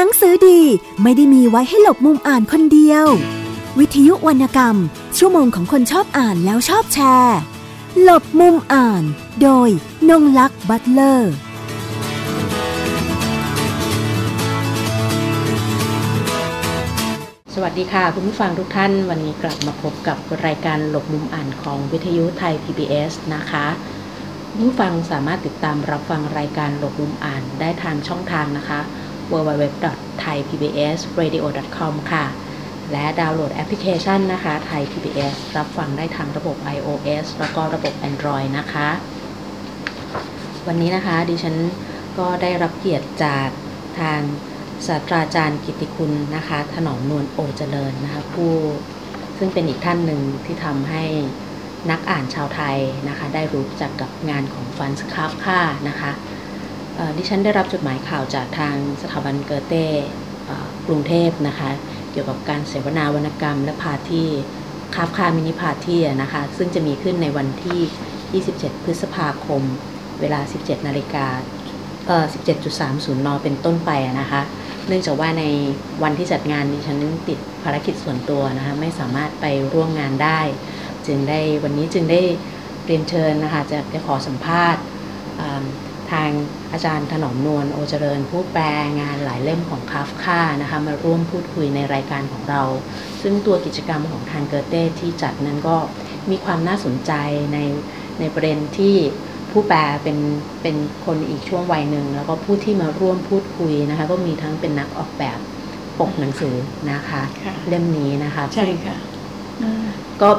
หนังสือดีไม่ได้มีไว้ให้หลบมุมอ่านคนเดียว วิทยุวรรณกรรม ชั่วโมงของคนชอบอ่านแล้วชอบแชร์ หลบมุมอ่าน โดยนงลักษ์บัตเลอร์สวัสดีค่ะ คุณผู้ฟังทุกท่านวันนี้กลับมาพบกับรายการหลบมุมอ่านของวิทยุไทย PBS นะคะคุณผู้ฟังสามารถติดตามรับฟังรายการหลบมุมอ่านได้ทางช่องทางนะคะ www.thaipbsradio.com ค่ะ และดาวน์โหลดแอปพลิเคชันนะคะไทย PBS รับฟังได้ทางระบบ iOS แล้วก็ระบบ Android นะคะ วันนี้นะคะดิฉันก็ได้รับเกียรติจากทางศาสตราจารย์กิตติคุณนะคะ ถนอมนวลโอเจริญนะคะผู้ซึ่งเป็นอีกท่านหนึ่งที่ทำให้นักอ่านชาวไทยนะคะ ได้รู้จักกับงานของฟรันซ์คาฟคานะคะ ดิฉันได้รับจดหมายข่าวจากทางสถาบันเกอเต้กรุงเทพนะคะ เกี่ยวกับการเสวนาวรรณกรรมและพาที่คาฟคามินิพาที่นะคะ ซึ่งจะมีขึ้นในวันที่ 27 พฤษภาคม เวลา 17 นาฬิกาเอ่อ17.30 น เป็นต้นไปนะคะ เนื่องจากว่าในวันที่จัดงานดิฉันติดภารกิจส่วนตัวนะคะ ไม่สามารถไปร่วมงานได้ จึงได้วันนี้จึงได้เรียนเชิญนะคะ จะจะขอสัมภาษณ์ ทางอาจารย์ถนอมนวลโอเจริญผู้แปลงานหลายเล่มของคาฟค่านะคะมาร่วมพูดคุยในรายการของเรา ซึ่งตัวกิจกรรมของทางเกอเต้ที่จัดนั้นก็มีความน่าสนใจในในประเด็นที่ผู้แปลเป็นเป็นคนอีกช่วงวัยหนึ่ง แล้วก็ผู้ที่มาร่วมพูดคุยนะคะ ก็มีทั้งเป็นนักออกแบบปกหนังสือนะคะค่ะเล่มนี้นะคะใช่ค่ะก็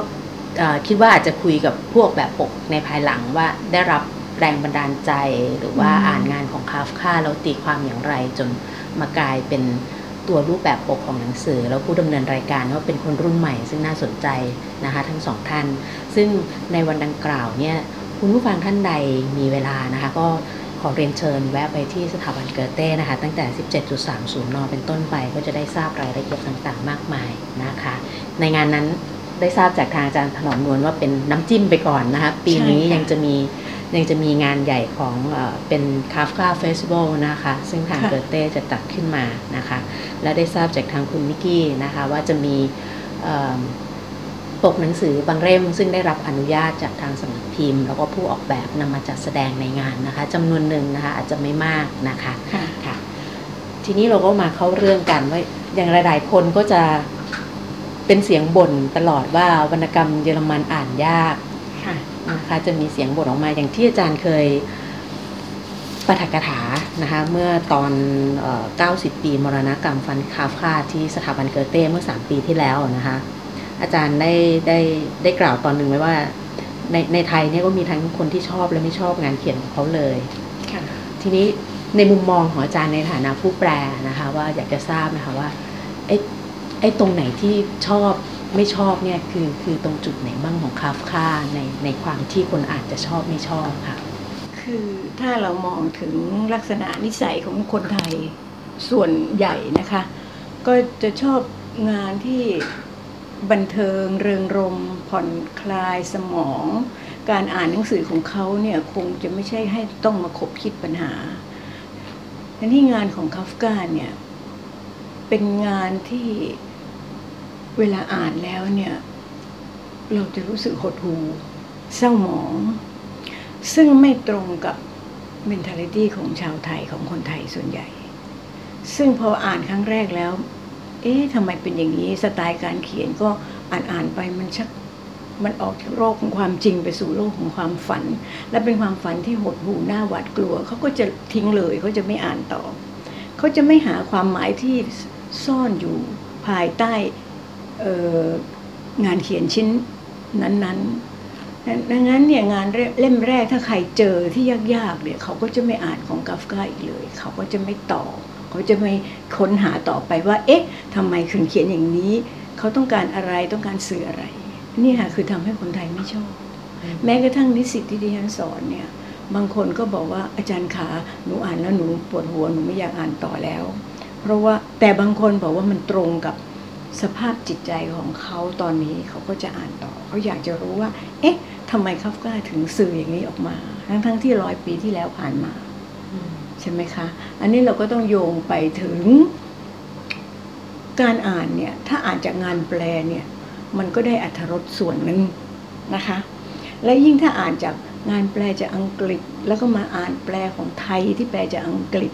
เอ่อคิดว่าอาจจะคุยกับพวกแบบปกในภายหลังว่าได้รับ แรงบันดาลใจหรือว่าอืมอ่านงานของคาฟค่าแล้วตีความอย่างไรจนมากลายเป็นตัวรูปแบบปกของหนังสือ แล้วผู้ดำเนินรายการก็เป็นคนรุ่นใหม่ ซึ่งน่าสนใจนะคะทั้งสองท่าน ซึ่งในวันดังกล่าวเนี่ยคุณผู้ฟังท่านใดมีเวลานะคะก็ขอเรียนเชิญแวะไปที่สถาบันเกอเต้นะคะ ตั้งแต่ 17.30 น เป็นต้นไปก็จะได้ทราบรายละเอียดต่างๆ มากมายนะคะ ในงานนั้นได้ทราบจากทางอาจารย์ถนอมนวลว่าเป็นน้ำจิ้มไปก่อนนะคะ ปีนี้ใช่ค่ะยังจะมี ยังจะมีงานใหญ่ของเออเป็นคาฟคา festival นะคะ ซึ่งทางค่ะเกอเธ่จะจัดขึ้นมานะคะ และได้ทราบจากทางคุณนิกกี้นะคะว่าจะมีเอิ่มปกหนังสือบางเล่ม ซึ่งได้รับอนุญาตจากทางสำนักพิมพ์ แล้วก็ผู้ออกแบบนำมาจัดแสดงในงานนะคะจำนวนหนึ่งนะคะอาจจะไม่มากนะคะค่ะค่ะทีนี้เราก็มาเข้าเรื่องกันว่าอย่างหลายๆคนก็จะเป็นเสียงบ่นตลอดว่าวรรณกรรมเยอรมันอ่านยากค่ะ นะคะจะมีเสียงบ่นออกมาอย่างที่อาจารย์เคยปาฐกถานะคะเมื่อตอนเอ่อ90 ปีมรณกรรมฟันคาฟคาที่สถาบันเกอเต้เมื่อ 3 ปีที่แล้วนะคะอาจารย์ได้ได้ได้กล่าวตอนหนึ่งไว้ว่าในในไทยเนี่ยก็มีทั้งคนที่ชอบและไม่ชอบงานเขียนของเขาเลยค่ะทีนี้ในมุมมองของอาจารย์ในฐานะผู้แปลนะคะว่าอยากจะทราบนะคะว่าไอ้ไอ้ตรงไหนที่ชอบ ไม่ชอบเนี่ยคือคือตรงจุดไหนบ้างของคาฟค่าในในความที่คนอานจะชอบไม่ชอบค่ะ คือถ้าเรามองถึงลักษณะนิสัยของคนไทยส่วนใหญ่นะคะ ก็จะชอบงานที่บันเทิงเริงรมผ่อนคลายสมอง การอ่านหนังสือของเขาเนี่ยคงจะไม่ใช่ให้ต้องมาคบคิดปัญหาและที่งานของคาฟกาเนี่ยเป็นงานที่ เวลาอ่านแล้วเนี่ย เราจะรู้สึกหดหู่เศร้าหมอง ซึ่งไม่ตรงกับ mentality ของชาวไทยของคนไทยส่วนใหญ่ ซึ่งพออ่านครั้งแรกแล้ว เอ๊ะทำไมเป็นอย่างนี้สไตล์การเขียนก็อ่านอ่านไปมันชักมันออกจากโลกของความจริงไปสู่โลกของความฝัน และเป็นความฝันที่หดหู่หน้าหวาดกลัวเขาก็จะทิ้งเลยเขาจะไม่อ่านต่อเขาจะไม่หาความหมายที่ซ่อนอยู่ภายใต้ งานเขียนชิ้นนั้นๆ ดังนั้นเนี่ยงานเล่มแรกถ้าใครเจอที่ยากๆเนี่ยเขาก็จะไม่อ่านของกาฟกาอีกเลย เขาก็จะไม่ต่อ เขาจะไม่ค้นหาต่อไปว่า เอ๊ะทำไมถึงเขียนอย่างนี้ เขาต้องการอะไรต้องการสื่ออะไร นี่ค่ะคือทำให้คนไทยไม่ชอบ แม้กระทั่งนิสิตที่ดิฉันสอนเนี่ยบางคนก็บอกว่าอาจารย์ขาหนูอ่านแล้วหนูปวดหัวหนูไม่อยากอ่านต่อแล้ว เพราะว่าแต่บางคนบอกว่ามันตรงกับ สภาพจิตใจของเขาตอนนี้เขาก็จะอ่านต่อ เขาอยากจะรู้ว่า เอ๊ะทำไมคาฟกาถึงสื่ออย่างนี้ออกมา ทั้งๆที่ร้อยปีที่แล้วผ่านมาใช่ไหมคะ อันนี้เราก็ต้องโยงไปถึง การอ่านเนี่ย ถ้าอ่านจากงานแปลเนี่ย มันก็ได้อัธรสส่วนหนึ่งนะคะ และยิ่งถ้าอ่านจากงานแปลจากอังกฤษ แล้วก็มาอ่านแปลของไทยที่แปลจากอังกฤษ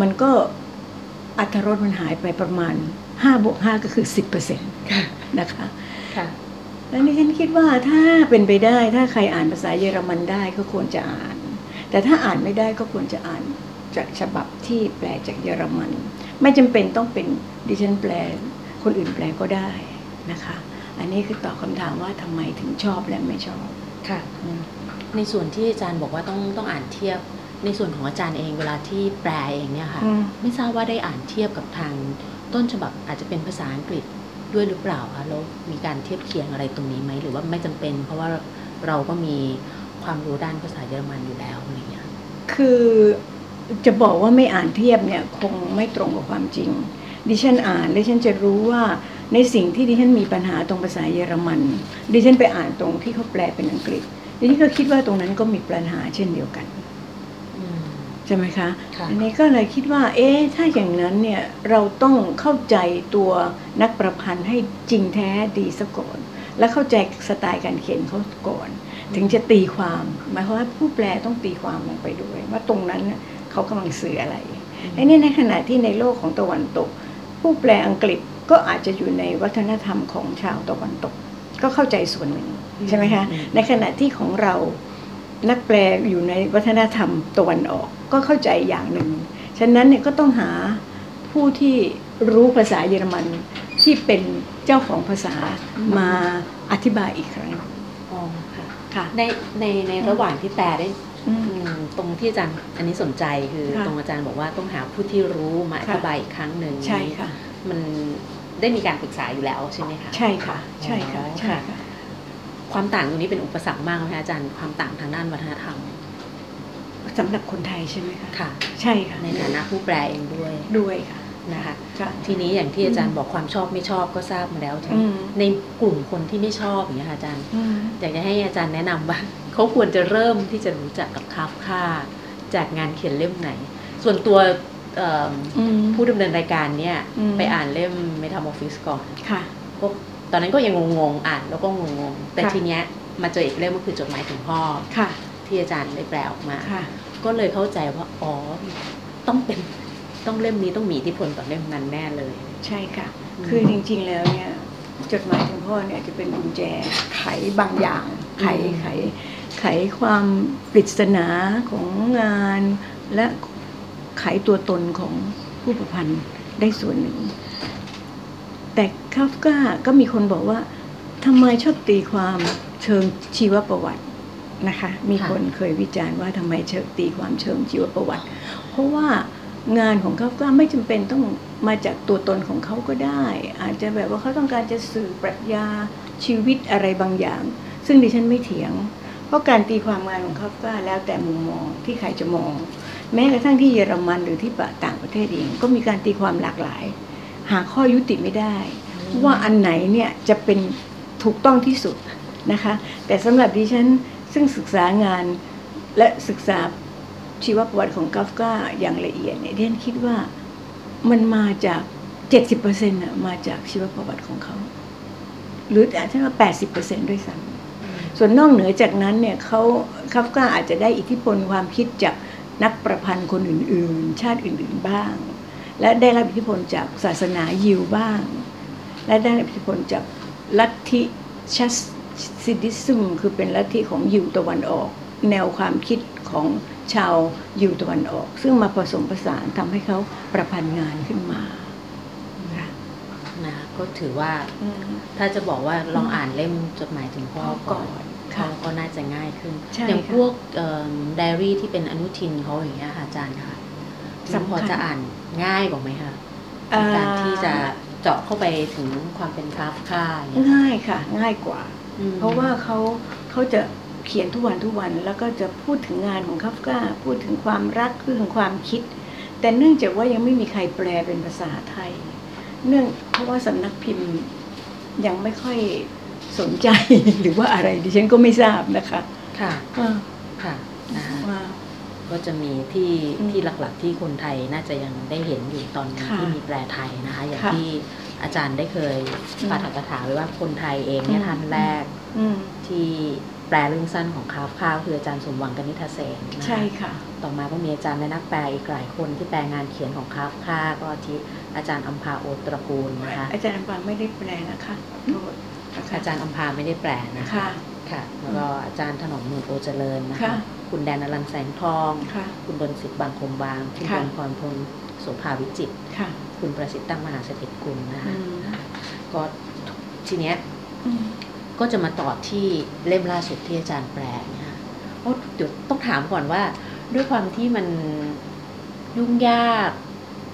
มันก็อัธรสมันหายไปประมาณ 5บวก5ก็คือ10%นะคะค่ะแล้วนี่ฉันคิดว่าถ้าเป็นไปได้ถ้าใครอ่านภาษาเยอรมันได้ก็ควรจะอ่าน แต่ถ้าอ่านไม่ได้ก็ควรจะอ่านจากฉบับที่แปลจากเยอรมัน ไม่จำเป็นต้องเป็นดิฉันแปลคนอื่นแปลก็ได้นะคะ อันนี้คือตอบคำถามว่าทำไมถึงชอบและไม่ชอบค่ะ ในส่วนที่อาจารย์บอกว่าต้องต้องอ่านเทียบในส่วนของอาจารย์เองเวลาที่แปลเองเนี่ยค่ะอืมไม่ทราบว่าได้อ่านเทียบกับทาง ต้นฉบับอาจจะเป็นภาษาอังกฤษด้วยหรือเปล่าคะแล้วมีการเทียบเคียงอะไรตรงนี้ไหมหรือว่าไม่จำเป็น เพราะว่าเราก็มีความรู้ด้านภาษาเยอรมันอยู่แล้วอะไรอย่างเงี้ยคือจะบอกว่าไม่อ่านเทียบเนี่ยคงไม่ตรงกับความจริง ดิฉันอ่านดิฉันจะรู้ว่าในสิ่งที่ดิฉันมีปัญหาตรงภาษาเยอรมัน ดิฉันไปอ่านตรงที่เขาแปลเป็นอังกฤษดิฉันก็คิดว่าตรงนั้นก็มีปัญหาเช่นเดียวกัน ใช่ไหมคะค่ะอันนี้ก็เลยคิดว่า เอ๊ะถ้าอย่างนั้นเนี่ยเราต้องเข้าใจตัวนักประพันธ์ให้จริงแท้ดีซะก่อน และเข้าใจสไตล์การเขียนเขาก่อน ถึงจะตีความ หมายความว่าผู้แปลต้องตีความลงไปด้วย ว่าตรงนั้นน่ะเขากำลังสื่ออะไรอันนี้ในขณะที่ในโลกของตะวันตก ผู้แปลอังกฤษก็อาจจะอยู่ในวัฒนธรรมของชาวตะวันตก ก็เข้าใจส่วนหนึ่งใช่ไหมคะอืมในขณะที่ของเรานักแปลอยู่ในวัฒนธรรมตะวันออก ก็เข้าใจอย่างหนึ่ง ฉะนั้นเนี่ยก็ต้องหาผู้ที่รู้ภาษาเยอรมันที่เป็นเจ้าของภาษามาอธิบายอีกครั้งอ๋อค่ะค่ะในในในระหว่างที่แปลได้อืมอืมตรงที่อาจารย์อันนี้สนใจคือค่ะตรงอาจารย์บอกว่าต้องหาผู้ที่รู้มาอค่ะธิบายอีกครั้งหนึ่งใช่ค่ะ มันได้มีการปรึกษาอยู่แล้วใช่ไหมคะใช่ค่ะ ใช่ค่ะอ๋อใช่ค่ะ ความต่างตรงนี้เป็นอุปสรรคมากไหมคะอาจารย์ความต่างทางด้านวัฒนธรรม สำหรับคนไทยใช่ไหมคะค่ะ ใช่ค่ะในฐานะผู้แปลเองด้วยด้วยค่ะนะคะค่ะทีนี้อย่างที่อาจารย์บอกความชอบไม่ชอบก็ทราบมาแล้วทีอืนี้มในกลุ่มคนที่ไม่ชอบอย่างเงี้ยค่ะอาจารย์อืมอยากจะให้อาจารย์แนะนำว่าเขาควรจะเริ่มที่จะรู้จักกับคาฟคาจากงานเขียนเล่มไหน ส่วนตัวเอิ่มอืมผู้ดำเนินรายการเนี่ยอืมไปอ่านเล่ม Metamorphosis ก่อนค่ะก็ตอนนั้นก็ยังงงๆอ่านแล้วก็งงๆแต่ค่ะทีเนี้ยมาเจออีกเล่มก็คือจดหมายถึงพ่อค่ะที่อาจารย์ได้แปลออกมาค่ะ ก็เลยเข้าใจว่าอ๋อต้องเป็นต้องเล่มนี้ต้องมีอิทธิพลต่อเล่มนั้นแน่เลย ใช่ค่ะอืมคือจริงๆแล้วเนี่ยจดหมายถึงพ่อเนี่ยจะเป็นกุญแจไขบางอย่าง ไขอืมไข ไขความปริศนาของงาน และไขตัวตนของผู้ประพันธ์ได้ส่วนหนึ่ง แต่คาฟกาก็มีคนบอกว่าทำไมชอบตีความเชิงชีวประวัติ นะคะ มีค่ะคนเคยวิจารณ์ว่าทำไมเชิงตีความเชิงชีวประวัติ เพราะว่างานของเขาก็ไม่จำเป็นต้องมาจากตัวตนของเขาก็ได้ อาจจะแบบว่าเขาต้องการจะสื่อปรัชญาชีวิตอะไรบางอย่าง ซึ่งดิฉันไม่เถียง เพราะการตีความงานของเขาก็แล้วแต่มุมมองที่ใครจะมอง แม้กระทั่งที่เยอรมันหรือที่ต่างประเทศเองก็มีการตีความหลากหลาย หาข้อยุติไม่ได้ ว่าอันไหนเนี่ยจะเป็นถูกต้องที่สุดนะคะ แต่สำหรับดิฉัน ซึ่งศึกษางานและศึกษาชีวประวัติของกาฟกาอย่างละเอียดเนี่ยเดนคิดว่ามันมาจาก 70%น่ะมาจากชีวประวัติของเขา หรืออาจจะว่า 80%ด้วยซ้ำส่วนนอกเหนือจากนั้นเนี่ยเขาคาฟกาอาจจะได้อิทธิพลความคิดจากนักประพันธ์คนอื่น ๆ ชาติอื่น ๆบ้าง และได้รับอิทธิพลจากศาสนายิวบ้าง และได้รับอิทธิพลจากลัทธิชัส ซิดิซึมคือเป็นลัทธิของยิวตะวันออก แนวความคิดของชาวยิวตะวันออก ซึ่งมาผสมผสานทำให้เขาประพันธ์งานขึ้นมาค่ะนะก็ถือว่าถ้าจะบอกว่าลองอ่านเล่มจดหมายถึงพ่อก่อนค่ะเขาก็น่าจะง่ายขึ้นใช่อย่างค่ะพวกไดอารี่ที่เป็นอนุทินเขาอย่างเงี้ยค่ะอาจารย์ค่ะสำคัญมันพอจะอ่านง่ายกว่าไหมคะในการที่จะเจาะเข้าไปถึงความเป็นคราฟค่าอย่างเงี้ยง่ายค่ะ ง่ายกว่าอืม เพราะว่าเขาเขาจะเขียนทุกวันทุกวัน แล้วก็จะพูดถึงงานของคาฟกาพูดถึงความรักพูดถึงความคิด แต่เนื่องจากว่ายังไม่มีใครแปลเป็นภาษาไทย เนื่องเพราะว่าสำนักพิมพ์ยังไม่ค่อยสนใจหรือว่าอะไรดิฉันก็ไม่ทราบนะคะค่ะว่าค่ะนะคะว่าก็จะมีที่อืมที่หลักๆที่คนไทยน่าจะยังได้เห็นอยู่ตอนนี้ค่ะที่มีแปลไทยนะคะอย่างค่ะที่ อาจารย์ได้เคยอืมปาฐกถาไว้ว่าคนไทยเองเนี่ยอืมท่านแรกอืมที่แปลเรื่องสั้นของคาฟคาคืออาจารย์สมหวังกนิษฐเสนนะคะใช่ค่ะ ต่อมาก็มีอาจารย์และนักแปลอีกหลายคนที่แปลงานเขียนของคาฟคาก็ที่อาจารย์อัมพาโอตระกูลนะคะอาจารย์ปาไม่ได้แปลนะคะโทษนะคะอาจารย์อัมพาไม่ได้แปลนะคะค่ะค่ะแล้วก็อาจารย์ถนอมมือโอเจริญนะคะค่ะคุณแดนอรันแสงทองค่ะคุณดนสิทธิ์บางคมบาง คุณค่ะดนพรพลโสภาวิจิตรค่ะคุณประสิทธิ์ตั้งมหาเสถิตกุลนะคะอืมก็ทีเนี้ยอืมก็จะมาต่อที่เล่มล่าสุดที่อาจารย์แปลเนี่ยค่ะโอ้เดี๋ยวต้องถามก่อนว่า ด้วยความที่มันยุ่งยาก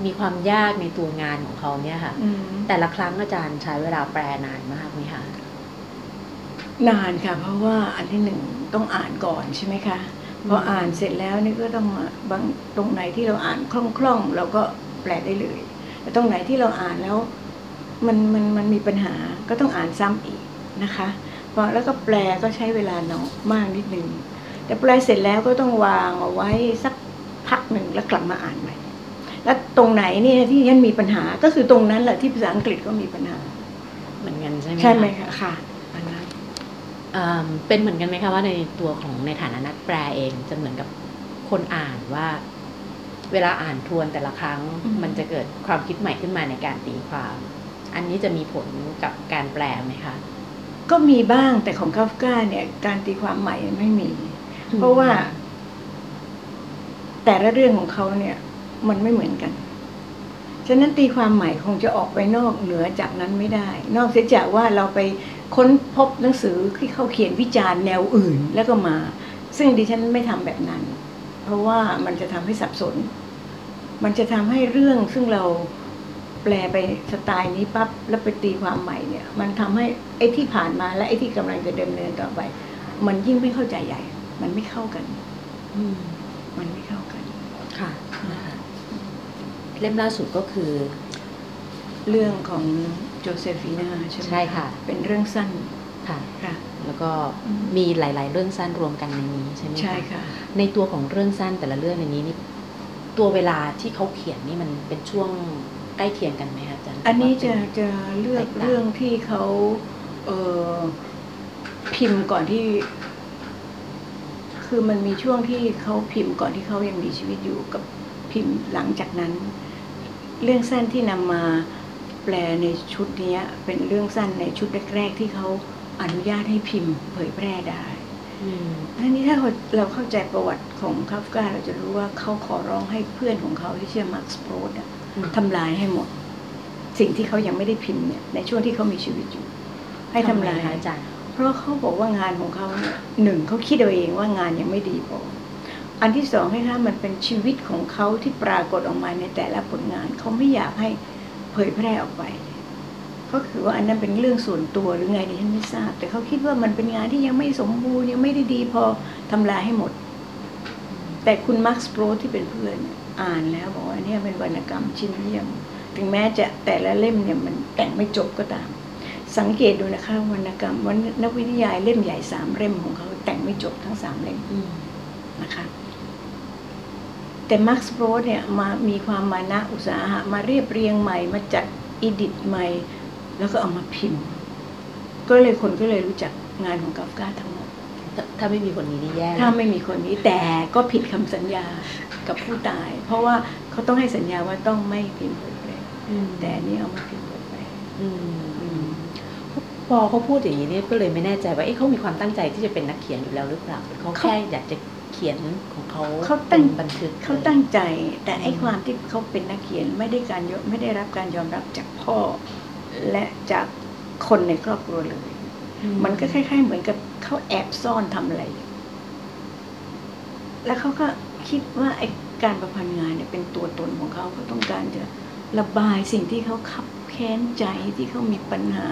มีความยากในตัวงานของเขาเนี่ยค่ะอืมแต่ละครั้งอาจารย์ใช้เวลาแปลนานมากไหมคะนานค่ะ เพราะว่าอันที่หนึ่งต้องอ่านก่อนใช่ไหมคะพออ่านเสร็จแล้วนี่ก็ต้องมาบางตรงไหนที่เราอ่านคล่องๆเราก็แปลได้เลยแต่ตรงไหนที่เราอ่านแล้วมันมันมันมีปัญหาก็ต้องอ่านซ้ำอีกนะคะพอแล้วก็แปลก็ใช้เวลาน้อยมากนิดนึงแต่แปลเสร็จแล้วก็ต้องวางเอาไว้สักพักหนึ่งแล้วกลับมาอ่านใหม่ แล้วตรงไหนเนี่ยที่ฉันมีปัญหาก็คือตรงนั้นแหละที่ภาษาอังกฤษก็มีปัญหา เหมือนกันใช่ไหมใช่ไหมคะคะค่ะอันนั้นอ่าเป็นเหมือนกันไหมคะว่าในตัวของในฐานะนักแปลเองจะเหมือนกับคนอ่านว่า เวลาอ่านทวนแต่ละครั้งอืมมันจะเกิดความคิดใหม่ขึ้นมาในการตีความ อันนี้จะมีผลกับการแปลไหมคะ ก็มีบ้างแต่ของคาฟกาเนี่ย การตีความใหม่ไม่มี เพราะว่า แต่ละเรื่องของเขาเนี่ย มันไม่เหมือนกันฉะนั้นตีความใหม่คงจะออกไปนอกเหนือจากนั้นไม่ได้ นอกเสียจากว่าเราไปค้นพบหนังสือที่เขาเขียนวิจารณ์แนวอื่นแล้วก็มา ซึ่งดิฉันไม่ทำแบบนั้น เพราะว่ามันจะทำให้สับสน มันจะทำให้เรื่องซึ่งเราแปลไปสไตล์นี้ปั๊บแล้วไปตีความใหม่เนี่ย มันทำให้ไอ้ที่ผ่านมาและไอ้ที่กำลังจะดำเนินต่อไป มันยิ่งไม่เข้าใจใหญ่ มันไม่เข้ากัน อืมมันไม่เข้ากัน ค่ะนะคะเล่มล่าสุดก็คือ เรื่องของโจเซฟีนาใช่ไหมใช่ค่ะ เป็นเรื่องสั้นค่ะค่ะ แล้วก็อืมมีหลาย ๆ เรื่องสั้นรวมกันในนี้ใช่ไหมคะใช่ค่ะ ในตัวของเรื่องสั้นแต่ละเรื่องในนี้นี่ ตัวเวลาที่เขาเขียนนี่มันเป็นช่วงใกล้เคียงกันไหมคะอาจารย์อันนี้จะว่าเป็จะเลือกแตกต่างเรื่องที่เขาเออพิมพ์ก่อนที่ คือมันมีช่วงที่เขาพิมพ์ก่อนที่เขายังมีชีวิตอยู่กับพิมพ์หลังจากนั้น เรื่องสั้นที่นำมาแปลในชุดเนี้ยเป็นเรื่องสั้นในชุดแรกๆที่เขาอนุญาตให้พิมพ์เผยแพร่ได้ อืมอันนี้ถ้าเราเข้าใจประวัติของคาฟกาเราจะรู้ว่าเขาขอร้องให้เพื่อนของเขาที่ชื่อมักซ์ โบรดอะอืมทำลายให้หมด สิ่งที่เขายังไม่ได้พิมพ์เนี่ยในช่วงที่เขามีชีวิตอยู่ ให้ทำลายไมคะอาจารย์เพราะเขาบอกว่างานของเขาเนี่ยหนึ่งเขาคิดเอาเองว่างานยังไม่ดีพออันที่สองให้ค่ะมันเป็นชีวิตของเขาที่ปรากฏออกมาในแต่ละผลงานเขาไม่อยากให้เผยแพร่ออกไป เขาคือว่าอันนั้นเป็นเรื่องส่วนตัวหรือไงดิฉันไม่ทราบ แต่เขาคิดว่ามันเป็นงานที่ยังไม่สมบูรณ์ยังไม่ได้ดีพอทำลายให้หมด แต่คุณมาร์คสโปรที่เป็นเพื่อนเนี่ยอ่านแล้วบอกว่าเนี่ยเป็นวรรณกรรมชิ้นเยี่ยม ถึงแม้จะแต่ละเล่มเนี่ยมันแต่งไม่จบก็ตาม สังเกตดูนะคะวรรณกรรมวรรณนวนิยายเล่มใหญ่สามเล่มของเขาแต่งไม่จบทั้งสามเล่มอืมนะคะแต่มักซ์ โบรดเนี่ยมามีความมานะอุตสาหะมาเรียบเรียงใหม่มาจัด edit ใหม่ แล้วก็เอามาพิมพ์ ก็เลยคนก็เลยรู้จักงานของคาฟกาทั้งหมดถ้าถ้าไม่มีคนนี้นี่แย่ถ้าไม่มีคนนี้แต่ก็ผิดคำสัญญากับผู้ตาย เพราะว่าเขาต้องให้สัญญาว่าต้องไม่พิมพ์เผยแพร่อืมแต่อันนี้เอามาพิมพ์เผยแพร่อืมอืมพอเขาพูดอย่างนี้เนี่ยก็เลยไม่แน่ใจว่าเอ๊ะเขามีความตั้งใจที่จะเป็นนักเขียนอยู่แล้วหรือเปล่าหรือเขาแค่อยากจะเขียนของเขาเขาตั้งเป็นบันทึกเขาตั้งใจ แต่ไอ้อืมความที่เขาเป็นนักเขียนไม่ได้การยอมไม่ได้รับการยอมรับจากพ่อ และจากคนในครอบครัวเลยอืมันก็คล้ายๆ เหมือนกับเขาแอบซ่อนทำอะไร แล้วเขาก็คิดว่าไอ้การประพันธ์งานเนี่ยเป็นตัวตนของเขาเขาต้องการจะระบายสิ่งที่เขาขับแค้นใจที่เขามีปัญหา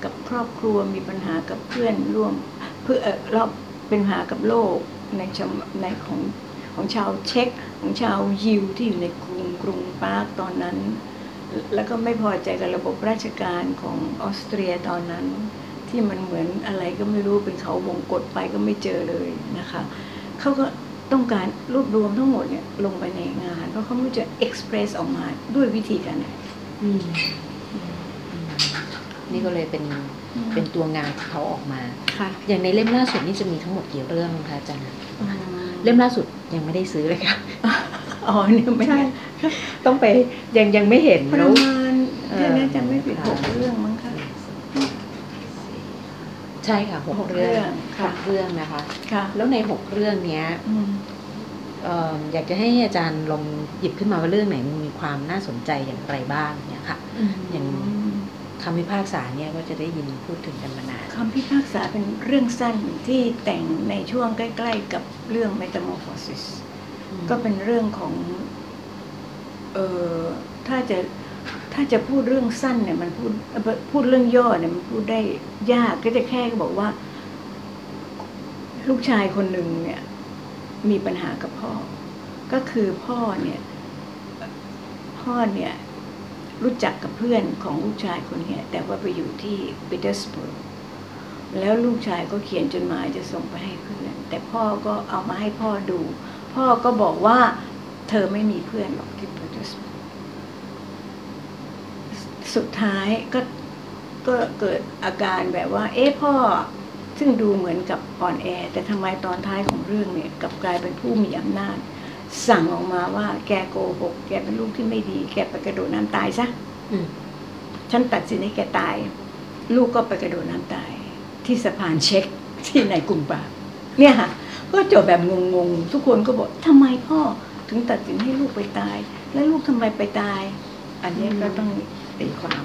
กับครอบครัวมีปัญหากับเพื่อนร่วมเพื่อเอ่อรอบเป็นปัญหากับโลกในชมในของของชาวเช็กของชาวยิวที่อยู่ในกรุงกรุงปรากตอนนั้น แล้วก็ไม่พอใจกับระบบราชการของออสเตรียตอนนั้น ที่มันเหมือนอะไรก็ไม่รู้เป็นเขาวงกฏไปก็ไม่เจอเลยนะคะเขาก็ต้องการรวบรวมทั้งหมดเนี่ยลงไปในงาน เพราะเขาไม่รู้จะเอ็กซ์เพรสออกมาด้วยวิธีการไหนอืมอืมนี่ก็เลยเป็นเป็นตัวงานที่เขาออกมาค่ะอย่างในเล่มล่าสุดนี่จะมีทั้งหมดกี่เรื่องคะอาจารย์เล่มล่าสุดยังไม่ได้ซื้อเลยค่ะ อ๋อเนี่ยไม่ใช่ใช่ต้องไปยังยังไม่เห็นประแล้วมาณเอ่อถ้าน่าจะไม่ผิดหกเรื่องมั้งคะใช่ค่ะหกหกเรื่องเรื่องหค่ะกเรื่องนะคะ ค่ะแล้วในหกเรื่องเนี้ยอืมเอ่ออยากจะให้อาจารย์ลองหยิบขึ้นมาว่าเรื่องไหนมันมีความน่าสนใจอย่างไรบ้างเนี่ยค่ะ อย่าง คำพิพากษาเนี่ยก็จะได้ยินพูดถึงกันมานาน คำพิพากษาเป็นเรื่องสั้นที่แต่งในช่วงใกล้ ๆ กับเรื่อง Metamorphosis ก็เป็นเรื่องของเออถ้าจะถ้าจะพูดเรื่องสั้นเนี่ยมันพูดพูดเรื่องย่อเนี่ยมันพูดได้ยากก็จะแค่บอกว่า ลูกชายคนหนึ่งเนี่ยมีปัญหากับพ่อ ก็คือพ่อเนี่ยพ่อเนี่ยรู้จักกับเพื่อนของลูกชายคนนี้แต่ว่าไปอยู่ที่ปีเตอร์สเบุร์กแล้วลูกชายก็เขียนจดหมายจะส่งไปให้เพื่อน แต่พ่อก็เอามาให้พ่อดู พ่อก็บอกว่าเธอไม่มีเพื่อนหรอกที่ปีเตอร์สบุร์กสุดท้ายก็ก็เกิดอาการแบบว่า เอ๊ะพ่อซึ่งดูเหมือนกับอ่อนแอ แต่ทำไมตอนท้ายของเรื่องเนี่ยกลับกลายเป็นผู้มีอำนาจ สั่งออกมาว่า แกโกหก แกเป็นลูกที่ไม่ดี แกไปกระโดดน้ำตายซะอืมฉันตัดสินให้แกตาย ลูกก็ไปกระโดดน้ำตาย ที่สะพานเช็คที่ในกรุงปรากเนี่ยค่ะ ก็จบแบบงงๆ ทุกคนก็บอกทำไมพ่อถึงตัดสินให้ลูกไปตาย แล้วลูกทำไมไปตาย อันนี้ก็ต้องตีความ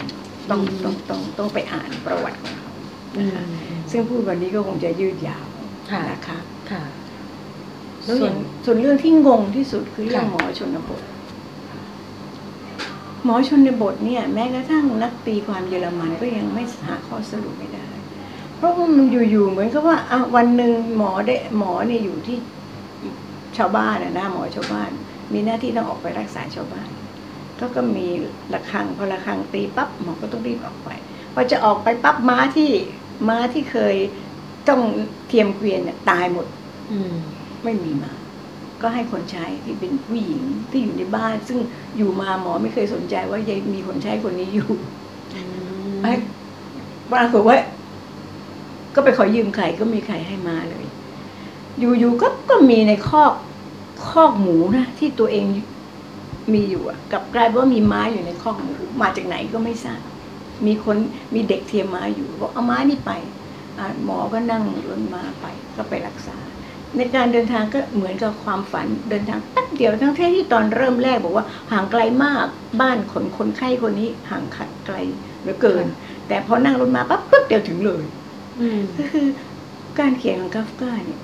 ต้องต้องต้องต้องไปอ่านประวัติของเขานะคะซึ่งพูดวันนี้ก็คงจะยืดยาวค่ะนะคะค่ะแล้วส่อวนย่างส่วนเรื่องที่งงที่สุดคือเรื่องค่ะหมอชนบท หมอชนบทเนี่ย แม้กระทั่งนักตีความเยอรมันก็ยังไม่หาข้อสรุปไม่ได้เพ ราะว่ามันอยู่ๆเหมือนกับว่าอะวันหนึ่งหมอได้หมอเนี่ยอยู่ที่ชาวบ้านนะนะหมอชาวบ้าน มีหน้าที่ต้องออกไปรักษาชาวบ้านก็ก็มีระฆังพอระฆังตีปั๊บหมอก็ต้องรีบออกไปพอจะออกไปปั๊บม้าที่ม้าที่เคยต้องเทียมเกวียนเนี่ยตายหมด อืมไม่มีมา ก็ให้คนใช้ที่เป็นผู้หญิงที่อยู่ในบ้าน ซึ่งอยู่มาหมอไม่เคยสนใจว่ายังมีคนใช้คนนี้อยู่ไอ้ปรากฏว่า ก็ไปขอยืมไข่ก็มีไข่ให้มาเลย อยู่ๆก็ก็มีในคอกคอกหมูนะที่ตัวเองมีอยู่อะกลับกลายเป็นว่ามีม้าอยู่ในคอกหมูมาจากไหนก็ไม่ทราบมีคนมีเด็กเทียมม้าอยู่บอกเอาม้านี่ไปอ่าหมอก็นั่งรถม้าไปก็ไปรักษา ในการเดินทางก็เหมือนกับความฝันเดินทางแป๊บเดียวทั้งที่ตอนเริ่มแรกบอกว่าห่างไกลมากบ้านคนคนไข้คนนี้ห่างขัดไกลเหลือเกิน แต่พอนั่งรถมาปั๊บปึ๊บเดียวถึงเลยอืม ก็คือการเขียนของกัฟกาเนี่ย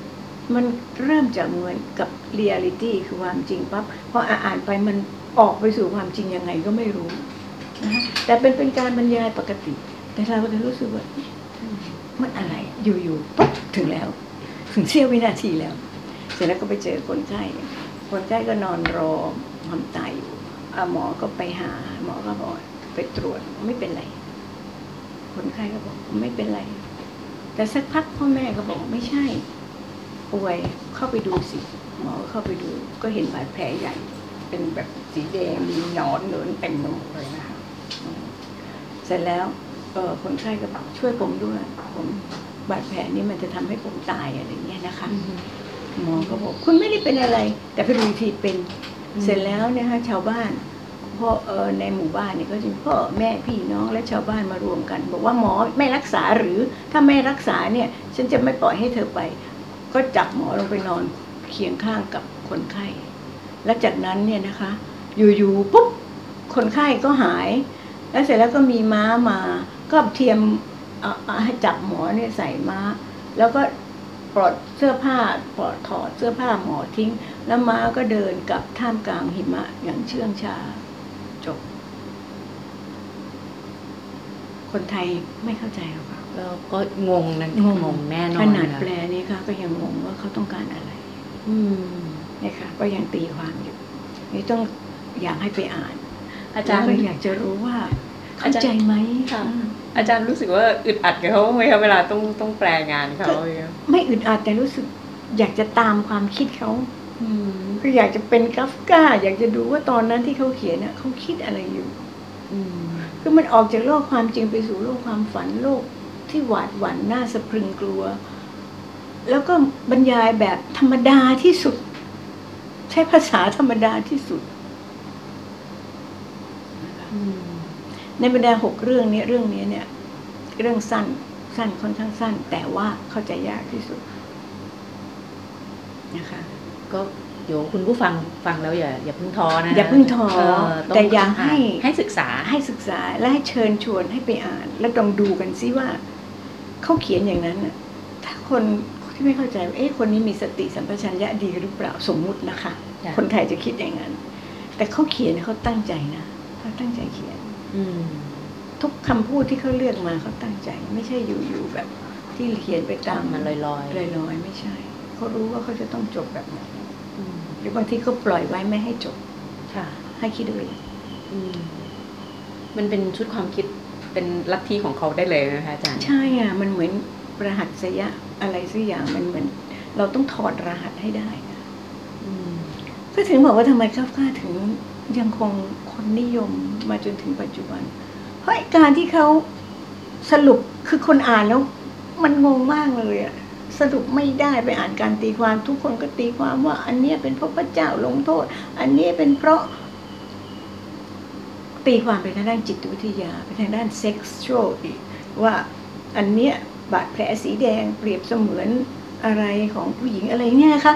มันเริ่มจากเหมือนกับเรียลิตี้คือความจริงปั๊บพออ่านไปมันออกไปสู่ความจริงยังไงก็ไม่รู้นะคะแต่เป็นเป็นการบรรยายปกติ แต่เราก็จะรู้สึกว่ามันอะไรอยู่ๆปุ๊บถึงแล้ว ถึงเสี้ยววินาทีแล้ว เสร็จแล้วก็ไปเจอคนไข้คนไข้ก็นอนรอความตายอยู่หมอก็ไปหา หมอก็บอกไปตรวจไม่เป็นไร คนไข้ก็บอกไม่เป็นไร แต่สักพักพ่อแม่ก็บอกไม่ใช่ ป่วยเข้าไปดูสิ หมอก็เข้าไปดูก็เห็นบาดแผลใหญ่ เป็นแบบสีแดงมีหนอนเหนินเต็มไปหมดเลยนะคะอืมเสร็จแล้วเออคนไข้ก็บอกช่วยผมด้วย ผมบาดแผลนี้มันจะทำให้ผมตายอะไรอย่างเงี้ยนะคะหมอก็บอกคุณไม่ได้เป็นอะไร แต่ไปดูอีกทีเป็นอืมเสร็จแล้วเนี่ยฮะชาวบ้าน พ่ออในหมู่บ้านเนี่ยก็จะพ่อแม่พี่น้องและชาวบ้านมารวมกัน บอกว่าหมอไม่รักษาหรือถ้าไม่รักษาเนี่ยฉันจะไม่ปล่อยให้เธอไป ก็จับหมอลงไปนอนเคียงข้างกับคนไข้ และจากนั้นเนี่ยนะคะ อยู่ๆปุ๊บคนไข้ก็หาย แล้วเสร็จแล้วก็มีม้ามาก็เทียมเออาให้จับหมอเนี่ยใส่ม้า แล้วก็ปลดเสื้อผ้าปลดถอดเสื้อผ้าหมอทิ้ง แล้วม้าก็เดินกลับท่ามกลางหิมะอย่างเชื่องช้า จบ คนไทยไม่เข้าใจหรอกค่ะแล้วก็งงนะงงงงแน่นอขนนาดนะแปลนี้ค่ะ ก็ยังงงว่าเขาต้องการอะไร อืมนะคะก็ยังตีความอยู่นี่ต้องอยากให้ไปอ่าน อาจารย์แล้วก็อยากจะรู้ว่าเข้าอาจารย์ใจไหมค่ะอืมอาจารย์รู้สึกว่าอึดอัดกับเขาไหมคะเวลาต้องต้องแปลงานเขาอย่างเงี้ยไม่อึดอัดแต่รู้สึกอยากจะตามความคิดเขา อืมคืออยากจะเป็นกัฟกาอยากจะดูว่าตอนนั้นที่เขาเขียนน่ะเขาคิดอะไรอยู่อืมคือมันออกจากโลกความจริงไปสู่โลกความฝันโลกที่หวาดหวั่นน่าสะพรึงกลัว แล้วก็บรรยายแบบธรรมดาที่สุด ใช้ภาษาธรรมดาที่สุดอืมในบรรดาหกเรื่องนี้เรื่องนี้เนี่ย เรื่องสั้นสั้นค่อนข้างสั้น แต่ว่าเข้าใจยากที่สุดนะคะ ก็เดี๋ยวคุณผู้ฟังฟังแล้วอย่าอย่าเพิ่งท้อนะอย่าเพิ่งท้อเแต่อยากให้ให้ศึกษาให้ศึกษาและให้เชิญชวนให้ไปอ่าน แล้วลองดูกันซิว่าเขาเขียนอย่างนั้นน่ะถ้าคนที่ไม่เข้าใจว่าเอ๊ะคนนี้มีสติสัมปชัญญะดีหรือเปล่าสมมุตินะคะจ้ะคนไทยจะคิดอย่างนั้น แต่เขาเขียนเขาตั้งใจนะเขาตั้งใจเขียน อืมทุกคำพูดที่เขาเลือกมาเขาตั้งใจ ไม่ใช่อยู่ๆแบบ ที่เขียนไปตามมันลอยๆลอยๆไม่ใช่เขารู้ว่าเขาจะต้องจบแบบไหนอืม หรือบางทีเขาปล่อยไว้ไม่ให้จบค่ะ ให้คิดดูเองอืมมันเป็นชุดความคิดเป็นลัทธิของเขาได้เลยนะคะอาจารย์ใช่อะมันเหมือนรหัสยะอะไรสักอย่างมันเหมือน เราต้องถอดรหัสให้ได้นะอืมก็ถึงบอกว่าทำไมคาฟกาถึงยังคงคนนิยมมาจนถึงปัจจุบัน เพราะไอ้การที่เขาสรุปคือคนอ่านแล้ว มันงงมากเลยอะ สรุปไม่ได้ไปอ่านการตีความทุกคนก็ตีความว่า อันเนี้ยเป็นเพราะพระเจ้าลงโทษ อันนี้เป็นเพราะ ตีความไปทางด้านจิตวิทยาไปทางด้านเซ็กชวลอีกว่าอันเนี้ยบาดแผลสีแดงเปรียบเสมือนอะไรของผู้หญิงอะไรเนี่ยนะคะ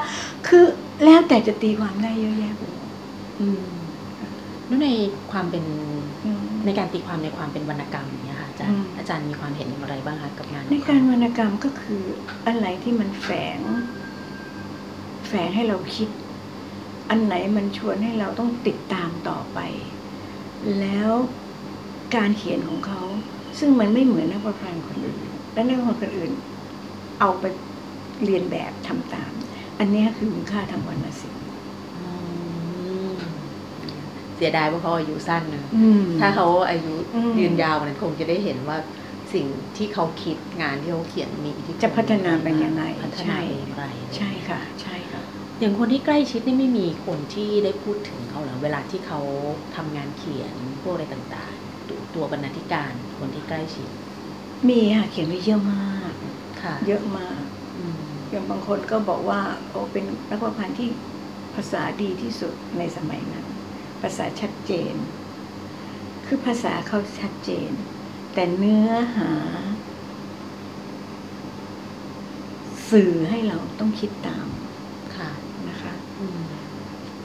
คือแล้วแต่จะตีความได้เยอะแยะไปหมดอืมแล้วในความเป็นอืมในการตีความในความเป็นวรรณกรรมอย่างเนี้ยค่ะ อาจารอืย์มอาจารย์มีความเห็นอย่างไรบ้างคะกับงาน ในการวรรณกรรมก็คืออะไรที่มันแฝง แฝงให้เราคิด อันไหนมันชวนให้เราต้องติดตามต่อไป แล้วการเขียนของเขา ซึ่งมันไม่เหมือนนักประพันธ์คนอื่น และนักประพันธ์คนอื่น เอาไปเรียนแบบทำตาม อันเนี้ยคือคุณค่าทางวรรณศิลป์อืม เสียดายว่าเขาอายุสั้นนะอืมถ้าเขาอายุอืมยืนยาวกว่านั้นคงจะได้เห็นว่าสิ่งที่เขาคิดงานที่เขาเขียนมีอิทธิพลจะพัฒนาไปยังไงพัฒนาไปอย่างไรใช่ค่ะ ใช่ค่ะ อย่างคนที่ใกล้ชิดนี่ไม่มีคนที่ได้พูดถึงเขาเหรอเวลาที่เขาทำงานเขียนพวกอะไรต่างๆตัวตัวบรรณาธิการคนที่ใกล้ชิด มีค่ะเขียนไว้เยอะมากค่ะ เยอะมากอืมอย่างบางคนก็บอกว่าโอ้เป็นนักประพันธ์ที่ภาษาดีที่สุดในสมัยนั้น ภาษาชัดเจน คือภาษาเขาชัดเจน แต่เนื้อหา สื่อให้เราต้องคิดตามค่ะนะคะอืม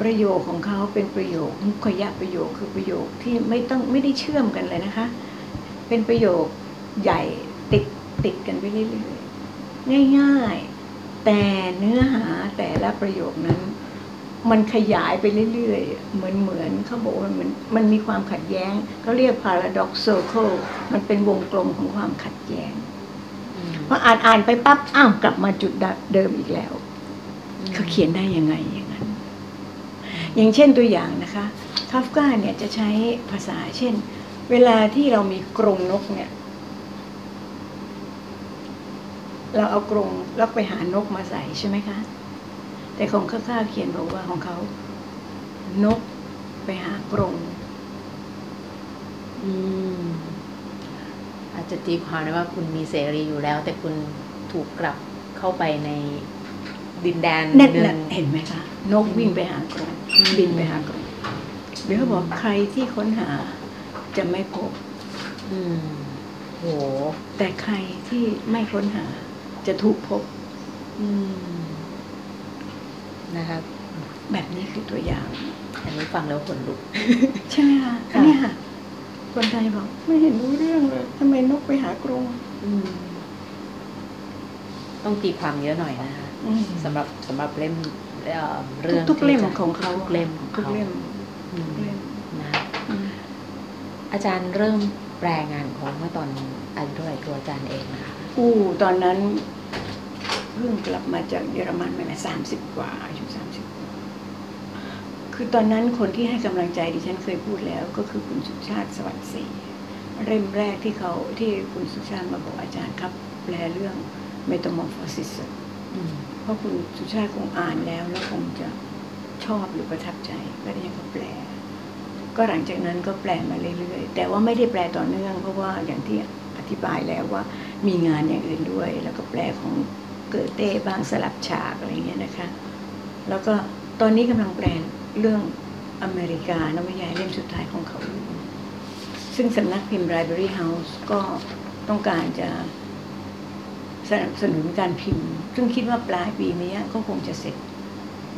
ประโยคของเขาเป็นประโยคมุขยะประโยคคือประโยคที่ไม่ต้องไม่ได้เชื่อมกันเลยนะคะ เป็นประโยคใหญ่ติดติดกันไปเรื่อยๆง่าย ๆ แต่เนื้อหาแต่ละประโยคนั้น มันขยายไปเรื่อยๆ เหมือนเหมือนเขาบอกว่ามันมันมีความขัดแย้งเขาเรียก paradox circle มันเป็นวงกลมของความขัดแย้งอืมพออ่านอ่านไปปั๊บอ้าวกลับมาจุดเดิมอีกแล้วเขาเขียนได้ยังไงอย่างนั้น อย่างเช่นตัวอย่างนะคะคาฟกาเนี่ยจะใช้ภาษาเช่น เวลาที่เรามีกรงนกเนี่ย เราเอากรงแล้วไปหานกมาใส่ใช่ไหมคะ แต่ของข้าข้าเขียนบอกว่าของเขา นกไปหากรงอืม อาจจะตีความได้ว่าคุณมีเสรีอยู่แล้ว แต่คุณถูกกลับเข้าไปในดินแดนนั่นหนึ่แหละงเห็นไหมคะนกวิ่งไปหากรงอืมบินไปหากรงเดี๋ยวเขาบอกใครที่ค้นหาจะไม่พบ อืมโหแต่ใครที่ไม่ค้นหาจะถูกพบ อืม นะครับแบบนี้คือตัวอย่างอันนี้ฟังแล้วขนลุก ใช่ไหมคะค่ะอันเนี้ยค่ะ คนไทยบอกไม่เห็นรู้เรื่องเลยทำไมนกไปหากรงอืมต้องตีความเยอะหน่อยนะคะอืมสำหรับสำหรับเล่มเอ่อเรื่องทุกๆเล่มที่จะของเขาทุกเล่มของทุกเขาเล่มอืทุมกเล่มนะอืมอาจารย์เริ่มแปลงานของเมื่อตอนอายุเท่าไหร่ตัวอาจารย์เองนะคะอู้ตอนนั้นเพิ่งกลับมาจากเยอรมันมาสามสิบกว่าอายุสามสิบกว่าคือตอนนั้นคนที่ให้กำลังใจดิฉันเคยพูดแล้ว ก็คือคุณสุชาติสวัสดิ์ศรีเล่มแรกที่เขาที่คุณสุชาติมาบอกอาจารย์ครับ แปลเรื่อง Metamorphosis อืมเพราะคุณสุชาติคงอ่านแล้วแล้วคงจะชอบหรือประทับใจก็ได้ยังก็แปล ก็หลังจากนั้นก็แปลมาเรื่อยๆ แต่ว่าไม่ได้แปลต่อเนื่อง เพราะว่าอย่างที่อธิบายแล้วว่ามีงานอย่างอื่นด้วย แล้วก็แปลของ เกิดเต้บ้างสลับฉากอะไรเงี้ยนะคะ แล้วก็ตอนนี้กำลังแปลเรื่องอเมริกา นวนิยายเล่มสุดท้ายของเขาอยู่ซึ่งสำนักพิมพ์ Library House ก็ต้องการจะสนับสนุนการพิมพ์ ซึ่งคิดว่าปลายปีนี้ก็คงจะเสร็จ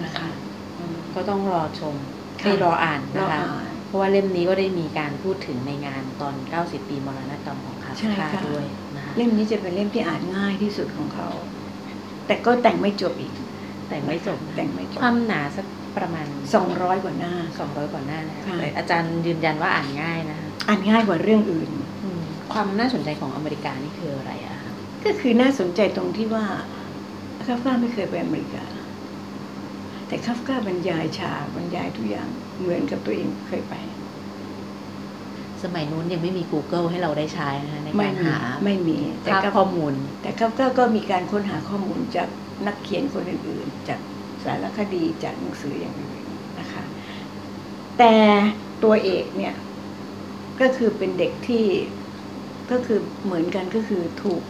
นะคะอืมก็ต้องรอชมค่ะให้รออ่านรอนะคะอ่านเพราะว่าเล่มนี้ก็ได้มีการพูดถึงในงานตอน 90 ปีมรณกรรมของคาใช่ฟค่ะคาด้วยนะคะเล่มนี้จะเป็นเล่มที่อ่านง่ายที่สุดของเขา แต่ก็แต่งไม่จบอีก แต่ไม่จบแต่งไม่จบความหนาสักประมาณสองร้อยกว่าหน้า 200 กว่าหน้านะคะค่ะแต่อาจารย์ยืนยันว่าอ่านง่ายนะคะอ่านง่ายกว่าเรื่องอื่นอืมความน่าสนใจของอเมริกานี่คืออะไรอะคะก็คือน่าสนใจตรงที่ว่าคาฟกาไม่เคยไปอเมริกา แต่คาฟกาบรรยายฉากบรรยายทุกอย่างเหมือนกับตัวเองเคยไป สมัยนู้นยังไม่มี Google ให้เราได้ใช้นะคะในไม่การมีหาไม่มีแต่ภาพก็ข้อมูล แต่คาฟกาก็มีการค้นหาข้อมูลจากนักเขียนคนอื่นๆ จากสารคดีจากหนังสืออย่างอื่นนะคะ แต่ตัวเอกเนี่ยก็คือเป็นเด็กที่ก็คือเหมือนกันก็คือถูก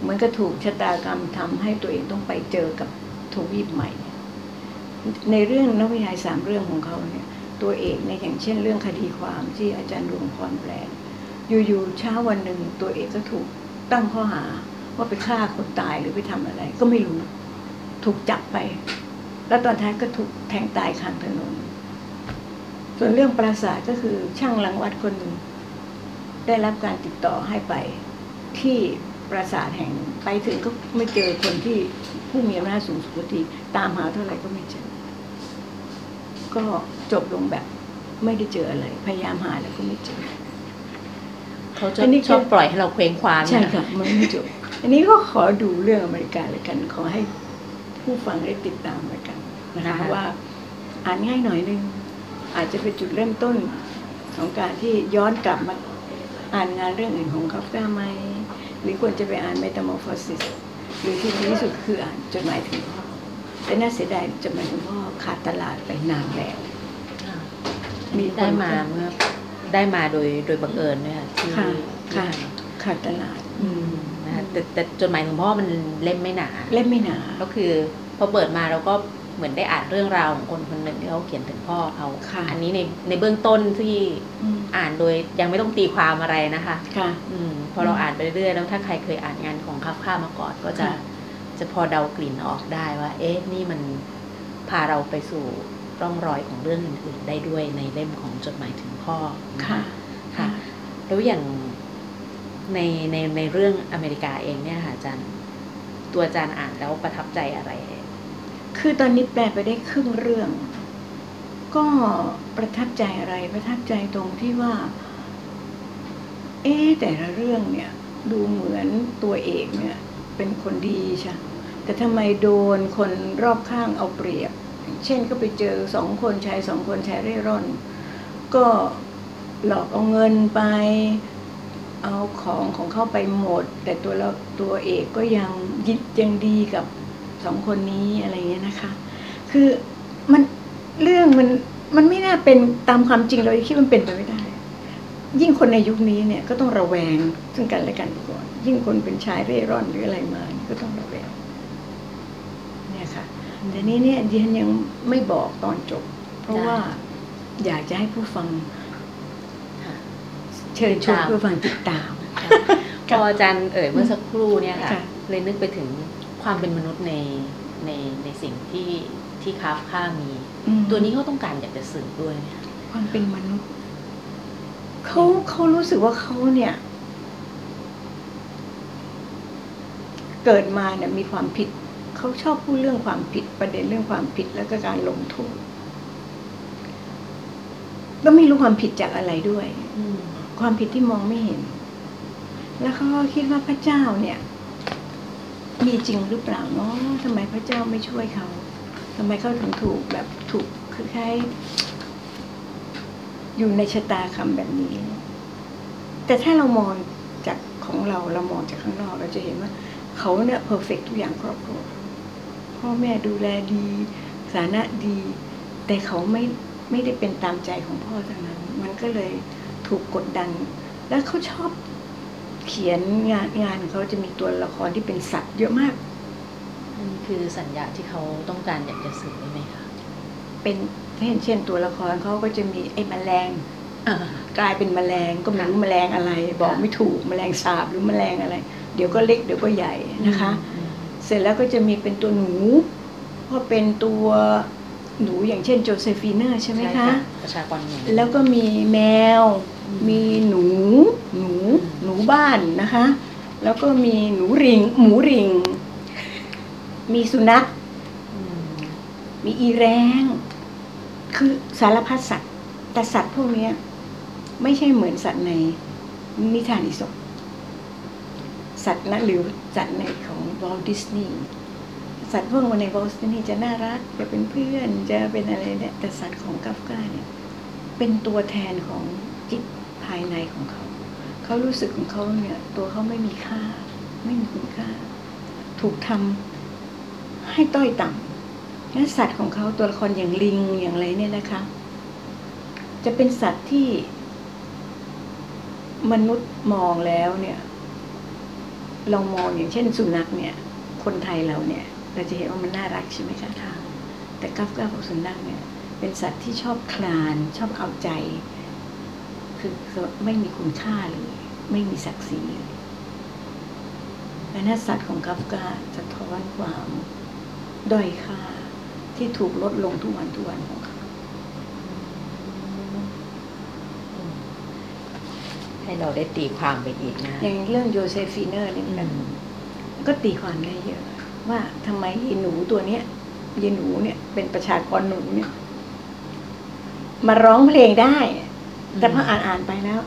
เหมือนกับถูกชะตากรรมทำให้ตัวเองต้องไปเจอกับทวีปใหม่ ในเรื่องนวนิยายสามเรื่องของเขาเนี่ย ตัวเอกเนี่ยอย่างเช่นเรื่องคดีความที่อาจารย์รวงพรแปลอยู่ๆเช้าวันหนึ่งตัวเอกก็ถูกตั้งข้อหาว่าไปฆ่าคนตายหรือไปทำอะไร ก็ไม่รู้ ถูกจับไป แล้วตอนท้ายก็ถูกแทงตายข้างถนน ส่วนเรื่องปราสาทก็คือช่างรังวัดคนหนึ่งได้รับการติดต่อให้ไปที่ปราสาทแห่งหนึ่งไปถึงก็ไม่เจอคนที่ผู้มีอำนาจสูงสุดทีตามหาเท่าไหร่ก็ไม่เจอ ก็ จบลงแบบไม่ได้เจออะไร พยายามหาแล้วก็ไม่เจอเขาจะอันนี้ชอบปล่อยให้เราเคว้งคว้างใช่นค่ะมันไม่จบ อันนี้ก็ขอดูเรื่องอเมริกาเลยกัน ขอให้ผู้ฟังได้ติดตามแล้วกันนะคะว่าอ่านง่ายหน่อยนึงอาจจะเป็นจุดเริ่มต้นของการที่ย้อนกลับมาอ่านงานเรื่องอื่นของคาฟกาไหมหรือควรจะไปอ่าน Metamorphosis หรือที่ดีที่สุดคืออ่านจดหมายถึงพ่อแต่น่าเสียดายจดหมายถึงพ่อขาดตลาดไปนานแล้วค่ะ มีมีคนได้มาเมื่อได้มาโดยโดยบังเอิญด้วยค่ะที่ค่ะที่ค่ะขาดตลาดอืมนะคะแต่แต่จดหมายถึงพ่อมันเล่มไม่หนา เล่มไม่หนา ก็คือพอเปิดมาเราก็เหมือนได้อ่านเรื่องราวของคนคนหนึ่งที่เขาเขียนถึงพ่อเขาค่ะอันนี้ในในเบื้องต้นที่อืมอ่านโดยยังไม่ต้องตีความอะไรนะคะ ค่ะ อืมพอเราอ่านไปเรื่อยๆแล้วถ้าใครเคยอ่านงานของคาฟค่ามาก่อนก็จะค่ะจะพอเดากลิ่นออกได้ว่า เอ๊ะนี่มันพาเราไปสู่ ร่องรอยของเรื่องอื่นๆ ได้ด้วยในเล่มของจดหมายถึงพ่อนะค่ะค่ะแล้วอย่างในในในเรื่องอเมริกาเองเนี่ยค่ะอาจารย์ตัวอาจารย์อ่านแล้วประทับใจอะไร คือตอนนี้แปลไปได้ครึ่งเรื่อง ก็ประทับใจอะไรประทับใจตรงที่ว่า เอ๊ะแต่ละเรื่องเนี่ย ดูเหมือนตัวเอกเนี่ย เป็นคนดีใช่แต่ทำไมโดนคนรอบข้างเอาเปรียบ เช่นก็ไปเจอสองคนชายสองคนชายเร่ร่อน ก็หลอกเอาเงินไปเอาของของเข้าไปหมด แต่ตัวเราตัวเอกก็ยังยิดยังดีกับสองคนนี้อะไรเงี้ยนะคะ คือมันเรื่องมันมันไม่น่าเป็นตามความจริงเราคิดมันเป็นไปไม่ได้ ยิ่งคนในยุคนี้เนี่ยก็ต้องระแวงซึ่งกันและกันก่อนยิ่งคนเป็นชายเร่ร่อนหรืออะไรมาก็ต้องระแวง แต่นี้เนี่ยดิฉันยังไม่บอกตอนจบ เพราะได้ว่าอยากจะให้ผู้ฟังค่ะเชิญชวนติดตามผู้ฟังติดตามพออาจารย์เอ่ยเมื่อสักครู่เนี่ยค่ะค่ะเลยนึกไปถึงความเป็นมนุษย์ในในในสิ่งที่ที่คาฟค่ามีอืมตัวนี้เขาต้องการอยากจะสื่อด้วยไหมคะความเป็นมนุษย์เขาเขารู้สึกว่าเขาเนี่ย เกิดมาเนี่ยมีความผิด เขาชอบพูดเรื่องความผิดประเด็นเรื่องความผิดแล้วก็การลงโทษก็ไม่รู้ความผิดจากอะไรด้วยความผิดที่มองไม่เห็น แล้วเขาก็คิดว่าพระเจ้าเนี่ย มีจริงหรือเปล่าเนาะทำไมพระเจ้าไม่ช่วยเขาทำไมเขาถึงถูกแบบถูกคือคล้ายอยู่ในชะตากรรมแบบนี้ แต่ถ้าเรามองจากของเราเรามองจากข้างนอกเราจะเห็นว่า เขาเนี่ยเพอร์เฟกทุกอย่างครอบครัว พ่อแม่ดูแลดีฐานะดี แต่เขาไม่ไม่ได้เป็นตามใจของพ่อทางนั้น มันก็เลยถูกกดดัน แล้วเขาชอบเขียนงานงานของเขาจะมีตัวละครที่เป็นสัตว์เยอะมากอันนี้คือสัญญาที่เขาต้องการอยากจะสื่อได้ไหมคะเป็นเช่นเช่น ตัวละครเขาก็จะมีไอ้แมลงอ่ากลายเป็นแมลงก็ไม่รู้แมลงอะไร บอกไม่ถูกแมลงสาบหรือแมลงอะไร เดี๋ยวก็เล็กเดี๋ยวก็ใหญ่นะคะอืม เสร็จแล้วก็จะมีเป็นตัวหนูเพราะเป็นตัวหนูอย่างเช่นโจเซฟีน่าใช่ไหมคะประชากรหนูแล้วก็มีแมวอืมมีหนู หนูอืมหนูบ้านนะคะ แล้วก็มีหนูริง หมูริง มีสุนัขอืมมีอีแรง คือสารพัดสัตว์ แต่สัตว์พวกเนี้ยไม่ใช่เหมือนสัตว์ในนิทานอิศกสัตว์นะหรือ สัตว์ในของวอลดิสนีย์สัตว์พวกในวอลดิสนีย์จะน่ารักจะเป็นเพื่อนจะเป็นอะไรเนี่ยแต่สัตว์ของกัฟกาเนี่ยเป็นตัวแทนของจิตภายในของเขา เขารู้สึกของเขาเนี่ยตัวเขาไม่มีค่า ไม่มีคุณค่า ถูกทำให้ต้อยต่ำและสัตว์ของเขาตัวละครอย่างลิงอย่างไรเนี่ยนะคะ จะเป็นสัตว์ที่มนุษย์มองแล้วเนี่ย เรามองอย่างเช่นสุนัขเนี่ย คนไทยเราเนี่ย เราจะเห็นว่ามันน่ารักใช่ไหมคะค่ะแต่คาฟกาของสุนัขเนี่ย เป็นสัตว์ที่ชอบคลาน ชอบเอาใจ คือไม่มีคุณค่าเลย ไม่มีศักดิ์ศรีเลยและนัสัตว์ของกัฟกาสะท้อนความด้อยค่าที่ถูกลดลงทุกวันทุกวันของเขา อืม ให้เราได้ตีความไปอีกนะ อย่างเรื่องโยเซฟีเนอร์นี่อืกันมก็ตีความได้เยอะ ว่าทำไมยีหนูตัวเนี้ยยีหนูเนี่ย เป็นประชากรหนูเนี่ย มาร้องเพลงได้ แต่พออ่านอ่านไปแล้ว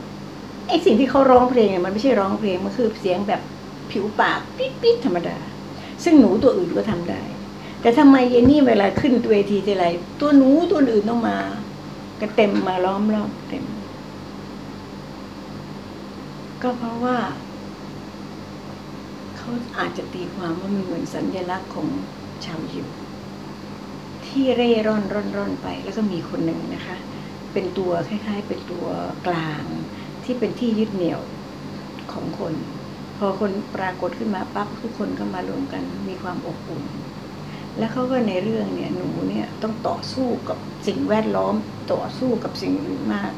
ไอ้สิ่งที่เขาร้องเพลงเนี่ยมันไม่ใช่ร้องเพลงมันคือเสียงแบบผิวปากปิ๊ดปิ๊ดธรรมดา ซึ่งหนูตัวอื่นก็ทำได้ แต่ทำไมเยนนี่เวลาขึ้นเวทีทีไรตัวหนูตัวอื่นต้องมา ก็เต็มมาล้อมรอบเต็ม ก็เพราะว่า เขาอาจจะตีความว่ามันเหมือนสัญลักษณ์ของชาวยิวที่เร่ร่อนร่อนร่อนไป แล้วก็มีคนหนึ่งนะคะ เป็นตัวคล้าย ๆ เป็นตัวกลาง ที่เป็นที่ยึดเหนี่ยวของคน พอคนปรากฏขึ้นมาปั๊บทุกคนก็มารวมกันมีความอบอุ่นแล้วเขาก็ในเรื่องเนี่ยหนูเนี่ยต้องต่อสู้กับสิ่งแวดล้อมต่อสู้กับสิ่งอื่นมาก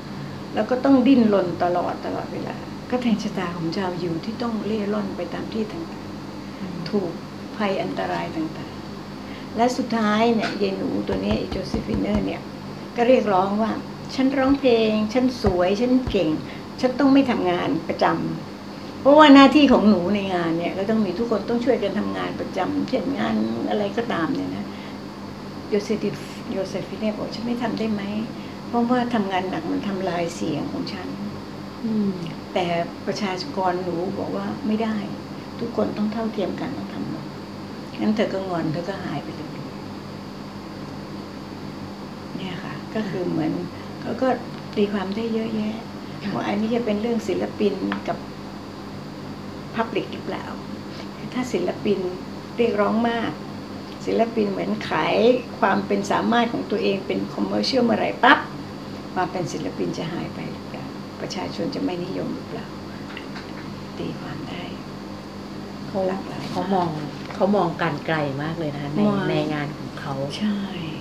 แล้วก็ต้องดิ้นรนตลอดตลอดเวลา ก็แทนชะตาของชาวยิวที่ต้องเร่ร่อนไปตามที่ต่างๆ ถูกภัยอันตรายต่างๆ และสุดท้ายเนี่ยยายหนูตัวเนี้ยไอ้โจเซฟิเนอร์เนี่ย ก็เรียกร้องว่า ฉันร้องเพลง ฉันสวย ฉันเก่ง ฉันต้องไม่ทำงานประจำเพราะว่าหน้าที่ของหนูในงานเนี่ย ก็ต้องมีทุกคนต้องช่วยกันทำงานประจำเช่นงานอะไรก็ตามเนี่ยนะโยเซฟิโยเซฟิเน่บอกฉันไม่ทำได้ไหม เพราะว่าทำงานหนักมันทำลายเสียงของฉัน อืม แต่ประชากรหนูบอกว่าไม่ได้ ทุกคนต้องเท่าเทียมกันต้องทำหมดงั้นเธอก็งอนเธอก็หายไปเลยเนี่ยค่ะ ก็คือเหมือนเขาก็ตีความได้เยอะแยะว่าอันนี้จะเป็นเรื่องศิลปินกับพับลิกหรือเปล่า ถ้าศิลปินเรียกร้องมาก ศิลปินเหมือนขายความเป็นสามารถของตัวเองเป็นคอมเมอร์เชียลเมื่อไรปั๊บความเป็นศิลปินจะหายไปหรือเปล่า ประชาชนจะไม่นิยมหรือเปล่าตีความได้เขาหลากหลายเขามองเขามองการไกลมากเลยนะคะในมองในงานของเขาใช่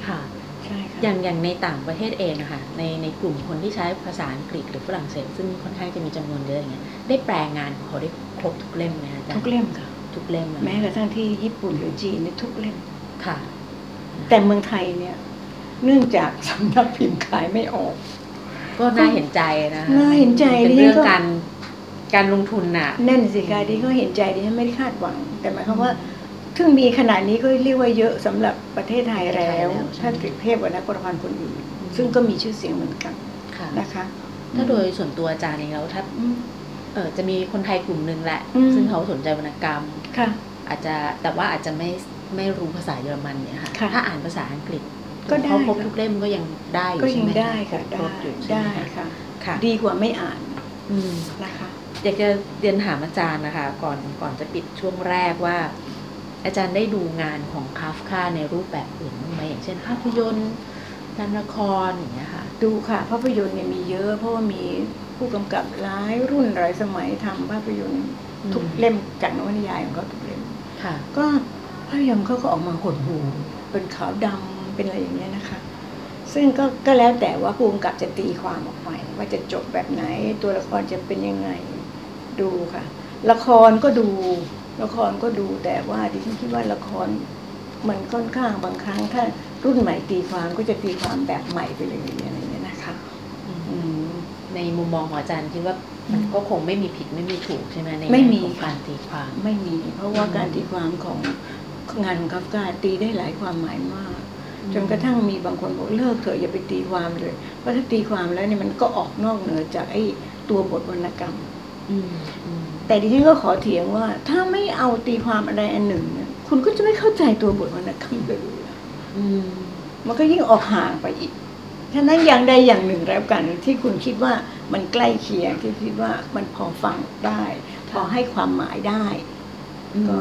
ค่ะใช่ค่ะอย่างอย่างในต่างประเทศเองนะคะในในกลุ่มคนที่ใช้ภาษาอังกฤษหรือฝรั่งเศส ซึ่งค่อนข้างจะมีจำนวนเยอะอย่างเงี้ยได้แปลงานของเขาได้ครบทุกเล่มไหมคะอาจารย์ทุกเล่มค่ะ ทุกเล่มเลยแม้กระทั่งที่ญี่ปุ่นหรือจีนเนี่ยทุกเล่มค่ะ แต่เมืองไทยเนี่ย เนื่องจากสำนักพิมพ์ขายไม่ออก ก็น่าเห็นใจนะคะน่าเห็นใจเป็นดิฉันเรื่องก็การการลงทุนน่ะนั่นสิคะดิก็เห็นใจดิฉันไม่ได้คาดหวัง แต่หมายความว่าถึงมีขนาดนี้ก็เรียกว่าเยอะสำหรับประเทศไทยแล้วใช่ถ้าเปรียบเทียบกับนักประพันธ์คนอื่นซึ่งก็มีชื่อเสียงเหมือนกันค่ะนะคะ ถ้าโดยส่วนตัวอาจารย์เองแล้วถ้าอืมเออจะมีคนไทยกลุ่มหนึ่งแหละอืมซึ่งเขาสนใจวรรณกรรมค่ะ อาจจะแต่ว่าอาจจะไม่ไม่รู้ภาษาเยอรมันเนี่ยค่ะค่ะถ้าอ่านภาษาอังกฤษ ก็ได้เขาครบค่ะทุกเล่มก็ยังได้อยู่ก็ใช่ยังไหมได้ค่ะครได้บอยู่ใช่ได้ไหมคะค่ะค่ะ ดีกว่าไม่อ่านอืมนะคะอยากจะเรียนถามอาจารย์นะคะ ก่อนก่อนจะปิดช่วงแรกว่า อาจารย์ได้ดูงานของคาฟคาในรูปแบบอื่นบ้างไหมอย่างเช่น ภาพยนตร์การละครอย่างเงี้ยค่ะดูค่ะ ภาพยนตร์เนี่ยมีเยอะ เพราะว่ามีผู้กำกับหลายรุ่นหลายสมัยทำภาพยนตร์ทุกอืมเล่มจากนวนิยายของเขาทุกเล่มค่ะก็ภาพยนตร์เขาก็ออกมาหดหูเป็นขาวดำ เป็นอะไรอย่างเงี้ยนะคะ ซึ่งก็ก็แล้วแต่ว่าผู้กำกับจะตีความออกไปว่าจะจบแบบไหน ตัวละครจะเป็นยังไงดูค่ะ ละครก็ดูละครก็ดูแต่ว่าดิฉันคิดว่าละครมันค่อนข้างบางครั้งถ้ารุ่นใหม่ตีความก็จะตีความแบบใหม่ไปเลยอะไรอย่างเงี้ยนะคะอืมในมุมมองของอาจารย์คิดว่ามันก็คงไม่มีผิดไม่มีถูกใช่ไหมในไม่มีแง่ของการตีความไม่มี เพราะว่าอืมการตีความของงานของคาฟกาตีได้หลายความหมายมากอืม จนกระทั่งมีบางคนบอกเลิกเถอะอย่าไปตีความเลย เพราะถ้าตีความแล้วเนี่ยมันก็ออกนอกเหนือจากไอ้ตัวบทวรรณกรรมอืมอืมแต่ดิฉันก็ขอเถียงว่า ถ้าไม่เอาตีความอะไรอันหนึ่งเนี่ยคุณก็จะไม่เข้าใจตัวบทวรรณกรรมเลยอืมมันก็ยิ่งออกห่างไปอีกฉะนั้นอย่างใดอย่างหนึ่งแล้วกันที่คุณคิดว่ามันใกล้เคียงที่คิดว่ามันพอฟังได้ พอให้ความหมายได้ ก็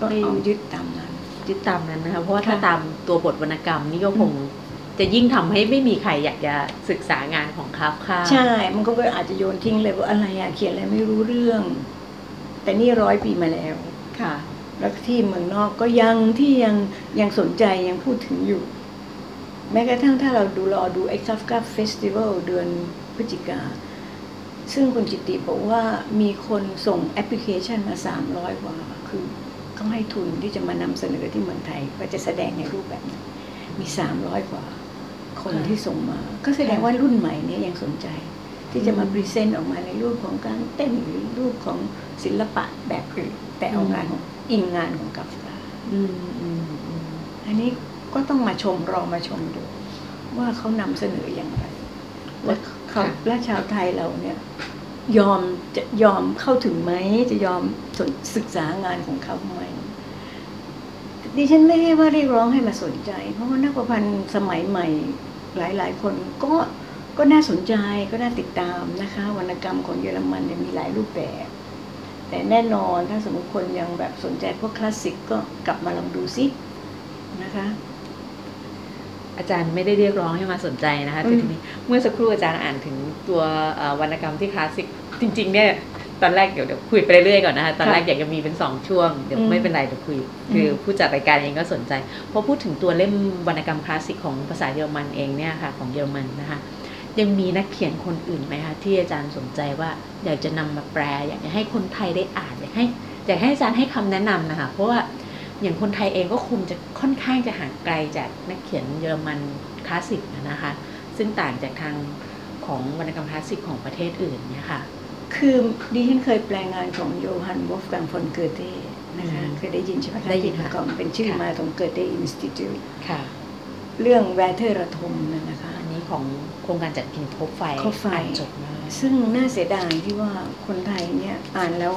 ก็เอายึดตามนั้น ยึดตามนั้นนะคะเพราะว่าถ้าค่ะตามตัวบทวรรณกรรมนี่ก็คงจะยิ่งทำให้ไม่มีใครอยากจะศึกษางานของคาฟค่าใช่ มันก็อาจจะโยนทิ้งเลยว่าอะไรอะเขียนอะไรไม่รู้เรื่อง แต่นี่ร้อยปีมาแล้วค่ะ แล้วที่เมืองนอกก็ยังที่ยังยังสนใจยังพูดถึงอยู่ แม้กระทั่งถ้าเราดูรอดูไอ้ Kafka Festival เดือนพฤศจิกา ซึ่งคุณจิตติบอกว่ามีคนส่งแอปพลิเคชันมาสามร้อยกว่าคือ เขาให้ทุนที่จะมานำเสนอที่เมืองไทยว่าจะแสดงในรูปแบบไหนมีสามร้อยกว่าคนค่ะที่ส่งมา ก็แสดงว่ารุ่นใหม่เนี่ยยังสนใจ ที่จะมาอืม present ออกมาในรูปของการเต้นหรือรูปของศิลปะแบบอื่นแต่เอางานของอิงงานของกัฟกาอืมอืมอืมอันนี้ก็ต้องมาชมรอมาชมดู ว่าเขานำเสนออย่างไรและเขาและชาวไทยเราเนี่ย ยอมจะยอมเข้าถึงไหม จะยอมสนศึกษางานของเขาไหมดิฉันไม่ได้ว่าเรียกร้องให้มาสนใจ เพราะว่านักประพันธ์สมัยใหม่หลาย ๆ คนก็ก็น่าสนใจก็น่าติดตามนะคะ วรรณกรรมของเยอรมันเนี่ยมีหลายรูปแบบ แต่แน่นอนถ้าสมมติคนยังแบบสนใจพวกคลาสสิกก็กลับมาลองดูซินะคะอาจารย์ไม่ได้เรียกร้องให้มาสนใจนะคะอืมแต่ทีนี้เมื่อสักครู่อาจารย์อ่านถึงตัวเอ่อวรรณกรรมที่คลาสสิก จริง ๆ เนี่ยตอนแรกเดี๋ยวเดี๋ยวคุยไปเรื่อยๆก่อนนะคะตอนแรกอยากจะมีเป็นสองช่วงเดี๋ยวอืมไม่เป็นไรเดี๋ยวคุย คืออมผู้จัดรายการเองก็สนใจพอพูดถึงตัวเล่มวรรณกรรมคลาสสิกของภาษาเยอรมันเองเนี่ยค่ะ ของเยอรมันนะคะยังมีนักเขียนคนอื่นไหมคะที่อาจารย์สนใจว่าอยากจะนำมาแปล อยากจะให้คนไทยได้อ่านอยากให้อยากให้อาจารย์ให้คำแนะนำนะคะเพราะว่าอย่างคนไทยเองก็คงจะค่อนข้างจะห่างไกลจากนักเขียนเยอรมันคลาสสิกนะคะ ซึ่งต่างจากทางของวรรณกรรมคลาสสิกของประเทศอื่นเนี่ยค่ะ คือดิฉันเคยแปลงานของโยฮันวอฟกังฟอนเกอร์เต้นะคะอืมเคยได้ยินใช่ไหมคะได้ยินที่ค่ะก่อนเป็นชื่อค่ะมาของ Goethe-Institut ค่ะ เรื่องแวเทอร์ระทมนั่นนะคะ อันนี้ของโครงการจัดพิมพ์คบไฟคบไฟอ่านจบมาซึ่งน่าเสียดายที่ว่าคนไทยเนี่ยอ่านแล้ว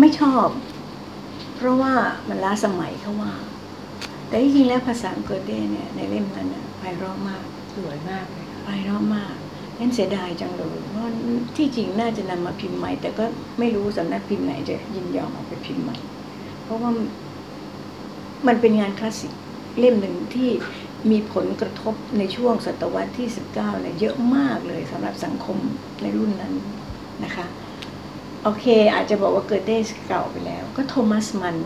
ไม่ชอบ เพราะว่ามันล้าสมัยเขาว่า แต่ที่จริงแล้วภาษาเกอร์เต้เนี่ยในเล่มนั้นน่ะไพเราะมากสวยมากเลยค่ะไพเราะมาก นั่นเสียดายจังเลยเพราะที่จริงน่าจะนำมาพิมพ์ใหม่ แต่ก็ไม่รู้สำนักพิมพ์ไหนจะยินยอมเอาไปพิมพ์ใหม่ เพราะว่ามันเป็นงานคลาสสิกเล่มหนึ่งที่มีผลกระทบในช่วงศตวรรษที่ 19เนี่ยเยอะมากเลยสำหรับสังคมในรุ่นนั้นนะคะ โอเคอาจจะบอกว่าเกอเต้เก่าไปแล้ว ก็โทมัสมันน์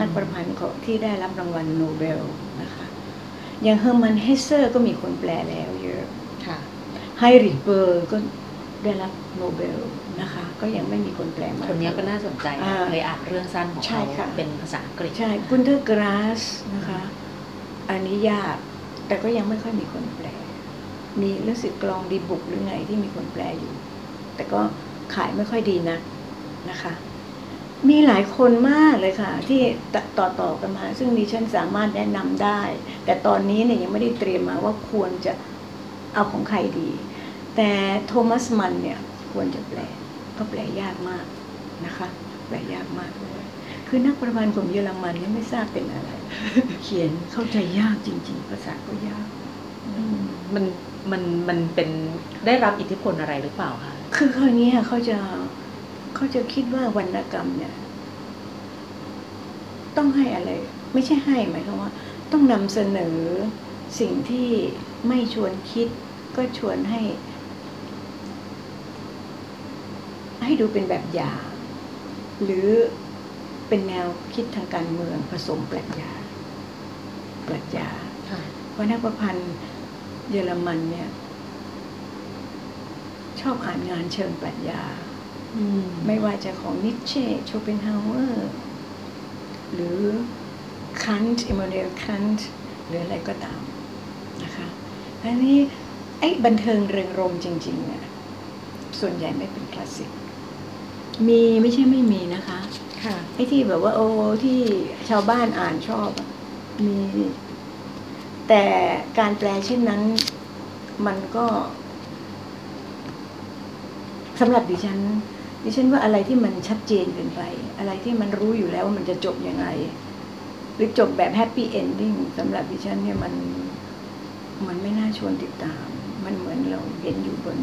นักประพันธ์ของที่ได้รับรางวัลโนเบลนะคะ อย่างเฮอร์มันเฮสเซอก็มีคนแปลแล้ว ไฮน์ริชเบิลก็ได้รับโนเบลนะคะ ก็ยังไม่มีคนแปลมาคนนี้ก็น่าสนใจนะอ่าเคยอ่านเรื่องสั้นของใช่เขาค่ะเป็นภาษาอังกฤษใช่กุนเทอร์กราสนะคะ อันนี้ยากแต่ก็ยังไม่ค่อยมีคนแปล มีรู้สึกกลองดีบุกหรือไงที่มีคนแปลอยู่ แต่ก็ขายไม่ค่อยดีนักนะคะ มีหลายคนมากเลยค่ะ ที่ต่อต่อๆกันมา ซึ่งดิฉันสามารถแนะนำได้ แต่ตอนนี้เนี่ยยังไม่ได้เตรียมมาว่าควรจะเอาของใครดี แต่โทมัสมันเนี่ยควรจะแปลก็แปลยากมากนะคะ แปลยากมากเลยคือนักประพันธ์ของเยอรมันเนี่ยไม่ทราบเป็นอะไร เขียนเข้าใจยากจริง ๆ ภาษาก็ยากอืมมันมันมันเป็นได้รับอิทธิพลอะไรหรือเปล่าคะคือคราวนี้เขาจะเขาจะคิดว่าวรรณกรรมเนี่ย ต้องให้อะไร ไม่ใช่ให้หมายความว่า ต้องนำเสนอสิ่งที่ไม่ชวนคิดก็ชวนให้ ให้ดูเป็นแบบอย่าง หรือเป็นแนวคิดทางการเมืองผสมปรัชญาปรัชญาค่ะเพราะนักประพันธ์เยอรมันเนี่ย ชอบอ่านงานเชิงปรัชญาอืมไม่ว่าจะของนิเช่โชเปนฮาวเวอร์หรือคันต์อิม n น l ลคันต์หรืออะไรก็ตามนะคะอันนี้ไอ้บันเทิงเริงรมย์จริงๆเนี่ยส่วนใหญ่ไม่เป็นคลาสสิก มีไม่ใช่ไม่มีนะคะ ค่ะ ไอ้ที่แบบว่า โอ้ที่ชาวบ้านอ่านชอบอะมี แต่การแปลเช่นนั้น มันก็สำหรับดิฉัน ดิฉันว่าอะไรที่มันชัดเจนเกินไป อะไรที่มันรู้อยู่แล้วว่ามันจะจบยังไง หรือจบแบบ happy ending สำหรับดิฉันเนี่ยมันมันไม่น่าชวนติดตาม มันเหมือนเราเห็นอยู่บน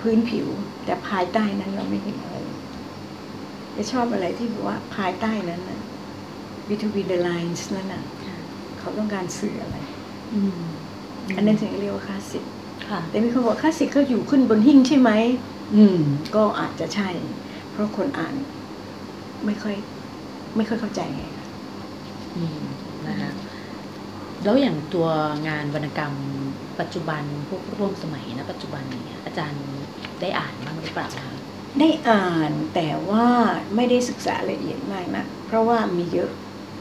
พื้นผิว แต่ภายใต้นั้นเราไม่เห็นอะไร จะชอบอะไรที่แบบว่าภายใต้นั้นนะ between the lines นั่นน่ะเขาต้องการสื่ออะไรอืมอันนั้นถึงเรียกว่าคลาสสิกค่ะแต่มีคนบอกคลาสสิกเขาอยู่ขึ้นบนหิ้งใช่ไหมอืม ก็อาจจะใช่ เพราะคนอ่าน ไม่ค่อย ไม่ค่อยเข้าใจไงคะอืมนะคะแล้วอย่างตัวงานวรรณกรรมปัจจุบันพวกร่วมสมัยนะปัจจุบันนี้อาจารย์ได้อ่านบ้างหรือเปล่าคะ ได้อ่านแต่ว่าไม่ได้ศึกษาละเอียดมากนะเพราะว่ามีเยอะ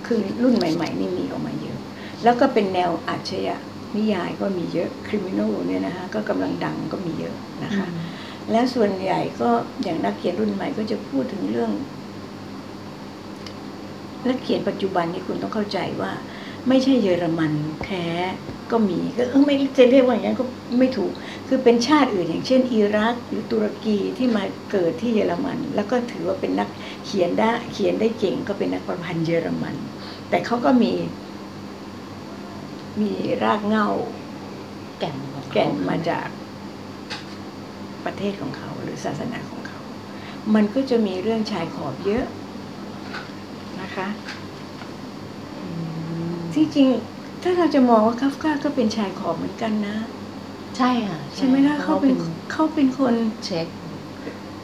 คือรุ่นใหม่ ๆ นี่มีออกมาเยอะ แล้วก็เป็นแนวอาชญานิยายก็มีเยอะคริมิน a ลเนี่ยนะคะก็กำลังดังก็มีเยอะนะคะ แล้วส่วนใหญ่ก็อย่างนักเขียนรุ่นใหม่ก็จะพูดถึงเรื่องนักเขียนปัจจุบันนี่คุณต้องเข้าใจว่า ไม่ใช่เยอรมันแท้ก็มีก็เออไม่จะเรียกว่าอย่างนั้นก็ไม่ถูก คือเป็นชาติอื่นอย่างเช่น อิรักหรือตุรกีที่มาเกิดที่เยอรมัน แล้วก็ถือว่าเป็นนักเขียนได้เขียนได้เก่งก็เป็นนักประพันธ์เยอรมัน แต่เขาก็มี มีรากเหง้าแก่นแก่นมาจากประเทศของเขาหรือศาสนาของเขา มันก็จะมีเรื่องชายขอบเยอะนะคะ ที่จริงถ้าเราจะมองว่าคาฟกาก็เป็นชายขอบเหมือนกันนะ ใช่ค่ะใช่ไหมคะเขาเป็นเขาเป็นคนเช็ค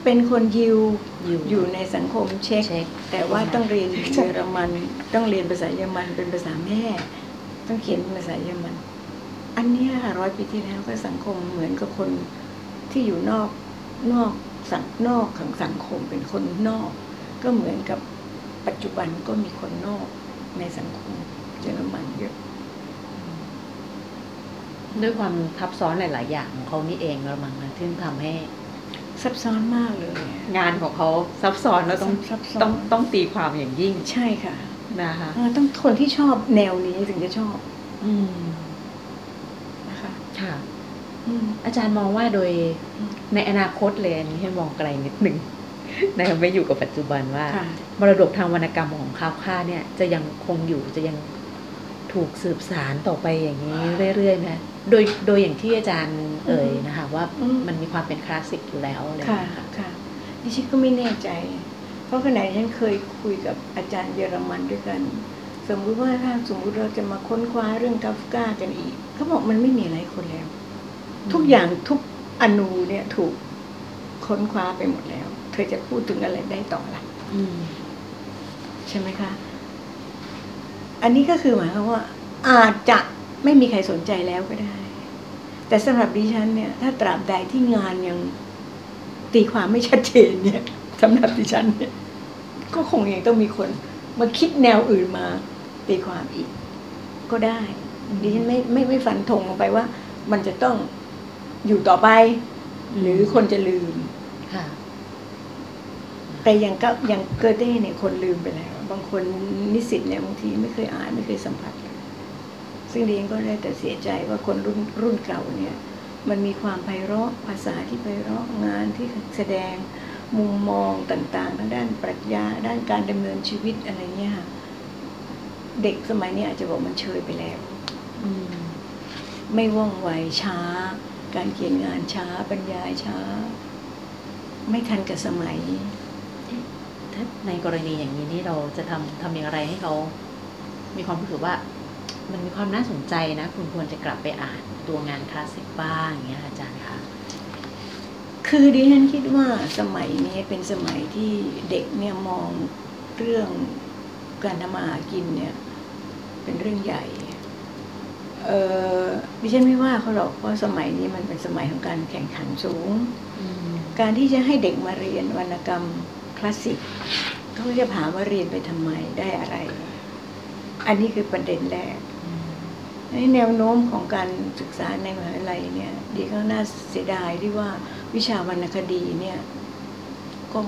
เป็นคนยิวอยู่อยู่ในสังคมเช็กเช็ค แต่ว่าต้องเรียนเยอรมัน ต้องเรียนภาษาเยอรมันเป็นภาษาแม่ ต้องเขียนเป็นภาษาเยอรมัน อันเนี้ยค่ะร้อยปีที่แล้วก็สังคมเหมือนกับคนที่อยู่นอกนอกสังนอกของสังคมเป็นคนนอก ก็เหมือนกับปัจจุบันก็มีคนนอกในสังคม เยอรมันเยอะด้วยความทับซ้อนหลาย ๆ อย่างของเขานี่เองละมั้งนะที่ทำให้ซับซ้อนมากเลย งานของเขาซับซ้อนแล้วต้องซับซ้อนต้องต้องตีความอย่างยิ่ง ใช่ค่ะนะคะเออต้องคนที่ชอบแนวนี้ถึงจะชอบ อืมนะคะค่ะอืมอาจารย์มองว่าโดยอืมในอนาคตเลยอันนี้ให้มองไกลนิดหนึ่งนะคะไม่อยู่กับปัจจุบันว่าค่ะมรดกทางวรรณกรรมของคาวค่าเนี่ย จะยังคงอยู่จะยัง ถูกสืบสารต่อไปอย่างนี้เรื่อยๆไหมโดยโดยอย่างที่อาจารย์เอ่ยนะคะ ว่าอืมมันมีความเป็นคลาสสิกอยู่แล้วอะไรอย่างค่ะเงี้ยค่ะค่ะดิฉันก็ไม่แน่ใจ เพราะขณะฉันเคยคุยกับอาจารย์เยอรมันด้วยกัน สมมุติว่าถ้าสมมุติเราจะมาค้นคว้าเรื่องกาฟกากันอีกเขาบอกมันไม่มีอะไรคนแล้ว ทุกอย่างทุกอนูเนี่ยถูกค้นคว้าไปหมดแล้ว เธอจะพูดถึงอะไรได้ต่อละอืมใช่ไหมคะ อันนี้ก็คือหมายความว่าอาจจะไม่มีใครสนใจแล้วก็ได้ แต่สำหรับดิฉันเนี่ย ถ้าตราบใดที่งานยังตีความไม่ชัดเจนเนี่ยสำหรับดิฉันเนี่ยก็คงยังต้องมีคนมาคิดแนวอื่นมาตีความอีก ก็ได้ดิฉันไม่ไม่ไม่ฟันธงลงไปว่า มันจะต้องอยู่ต่อไป หรือคนจะลืมค่ะแต่อย่างก็อย่างเกอเต้เนี่ยคนลืมไปแล้ว บางคนนิสิตเนี่ยบางทีไม่เคยอ่านไม่เคยสัมผัสเลยซึ่งดิฉันก็ได้แต่เสียใจว่าคนรุ่นรุ่นเก่าเนี่ยมันมีความไพเราะภาษาที่ไพเราะงานที่แสดงมุมมองต่างๆทางด้านปรัชญาด้านการดำเนินชีวิตอะไรเงี้ยค่ะเด็กสมัยนี้อาจจะบอกมันเชยไปแล้วอืมไม่ว่องไวช้า การเขียนงานช้าบรรยายช้า ไม่ทันกับสมัยถ้า ในกรณีอย่างนี้นี่เราจะทำทำอย่างไรให้เขา มีความรู้สึกว่า มันมีความน่าสนใจนะ คุณควรจะกลับไปอ่านตัวงานคลาสสิกบ้างอย่างเงี้ยอาจารย์คะคือดิฉันคิดว่าสมัยนี้เป็นสมัยที่เด็กเนี่ยมองเรื่องการทำมาหากินเนี่ย เป็นเรื่องใหญ่เออดิฉันไม่ว่าเขาหรอกเพราะสมัยนี้มันเป็นสมัยของการแข่งขันสูง การที่จะให้เด็กมาเรียนวรรณกรรม คลาสสิกเขาจะถามว่าเรียนไปทำไมได้อะไร อันนี้คือประเด็นแรกในแนวโน้มของการศึกษาในมหาวิทยาลัยเนี่ยดีก็น่าเสียดายที่ว่าวิชาวรรณคดีเนี่ย ก็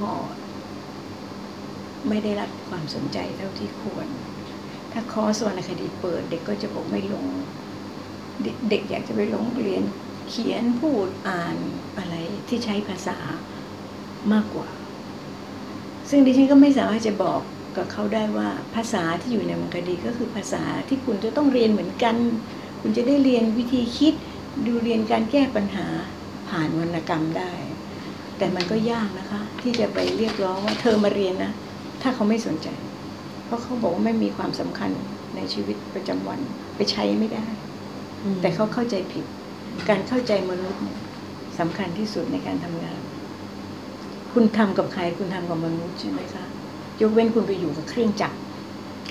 ไม่ได้รับความสนใจเท่าที่ควร ถ้าคอร์สวรรณคดีเปิด เด็กก็จะบอกไม่ลง เด็กเด็กอยากจะไปลงเรียนเขียนพูดอ่านอะไรที่ใช้ภาษามากกว่า ซึ่งดิฉันก็ไม่สามารถจะบอกกับเขาได้ว่าภาษาที่อยู่ในวรรณคดีก็คือภาษาที่คุณจะต้องเรียนเหมือนกัน คุณจะได้เรียนวิธีคิด ดูเรียนการแก้ปัญหาผ่านวรรณกรรมได้ แต่มันก็ยากนะคะ ที่จะไปเรียกร้องว่าเธอมาเรียนนะ ถ้าเขาไม่สนใจ เพราะเขาบอกว่าไม่มีความสำคัญในชีวิตประจำวันไปใช้ไม่ได้ แต่เขาเข้าใจผิด การเข้าใจมนุษย์เนี่ยสำคัญที่สุดในการทำงาน คุณทำกับใครคุณทำกับมนุษย์ใช่ไหมคะยกเว้นคุณไปอยู่กับเครื่องจักร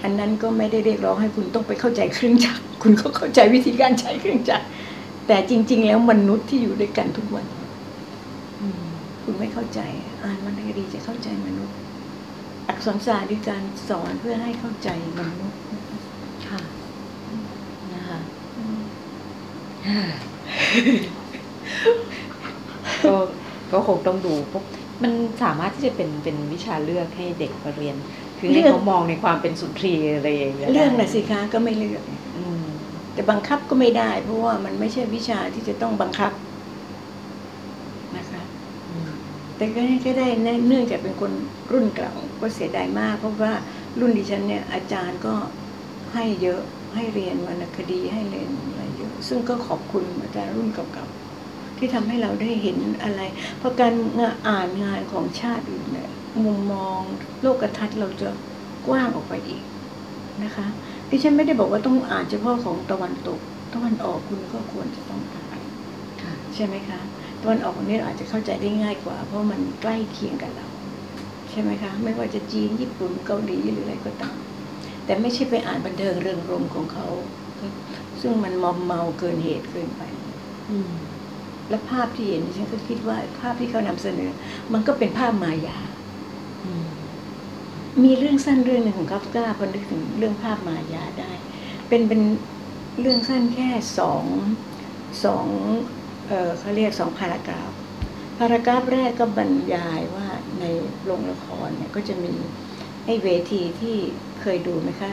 อันนั้นก็ไม่ได้เรียกร้องให้คุณต้องไปเข้าใจเครื่องจักรคุณก็เข้าใจวิธีการใช้เครื่องจักรแต่จริง ๆ แล้วมนุษย์ที่อยู่ด้วยกันทุกวันคุณไม่เข้าใจอ่านวรรณคดีจะเข้าใจมนุษย์ อักษรศาสตร์คือการสอนเพื่อให้เข้าใจมนุษย์ค่ะนะคะอืมก็ก็คงต้องดูพวก มันสามารถที่จะเป็นเป็นวิชาเลือกให้เด็กมาเรียน คือให้เขามองในความเป็นสุนทรีย์อะไรอย่างเงี้ยเรื่องน่ะได้สิคะก็ไม่เลือกอืมแต่บังคับก็ไม่ได้ เพราะว่ามันไม่ใช่วิชาที่จะต้องบังคับนะคะอืมแต่ก็ก็ได้เนื่องจากเป็นคนรุ่นเก่าก็เสียดายมาก เพราะว่ารุ่นดิฉันเนี่ยอาจารย์ก็ให้เยอะให้เรียนวรรณคดีให้เรียนอะไรเยอะซึ่งก็ขอบคุณอาจารย์รุ่นเก่าๆ ที่ทำให้เราได้เห็นอะไร เพราะการอ่านงานของชาติอื่นเนี่ยมุมมองโลกทัศน์เราจะกว้างออกไปอีกนะคะดิฉันไม่ได้บอกว่าต้องอ่านเฉพาะของตะวันตก ตะวันออกคุณก็ควรจะต้องอ่านค่ะใช่ไหมคะตะวันออกนี่เราอาจจะเข้าใจได้ง่ายกว่า เพราะมันใกล้เคียงกับเรา ใช่ไหมคะ ไม่ว่าจะจีนญี่ปุ่นเกาหลีหรืออะไรก็ตาม แต่ไม่ใช่ไปอ่านบันเทิงเริงรมย์ของเขา ซึ่งมันมอมเมาเกินเหตุเกินไป อืม และภาพที่เห็นดิฉันก็คิดว่า ภาพที่เขานำเสนอ มันก็เป็นภาพมายาอืมมีเรื่องสั้นเรื่องหนึ่งของกัฟกาพอนึกถึงเรื่องภาพมายาได้ เป็นเป็นเรื่องสั้นแค่สองสองเออเขาเรียกสองพารากราฟพารากราฟแรกก็บรรยายว่าในโรงละครเนี่ยก็จะมีไอ้เวทีที่เคยดูไหมคะ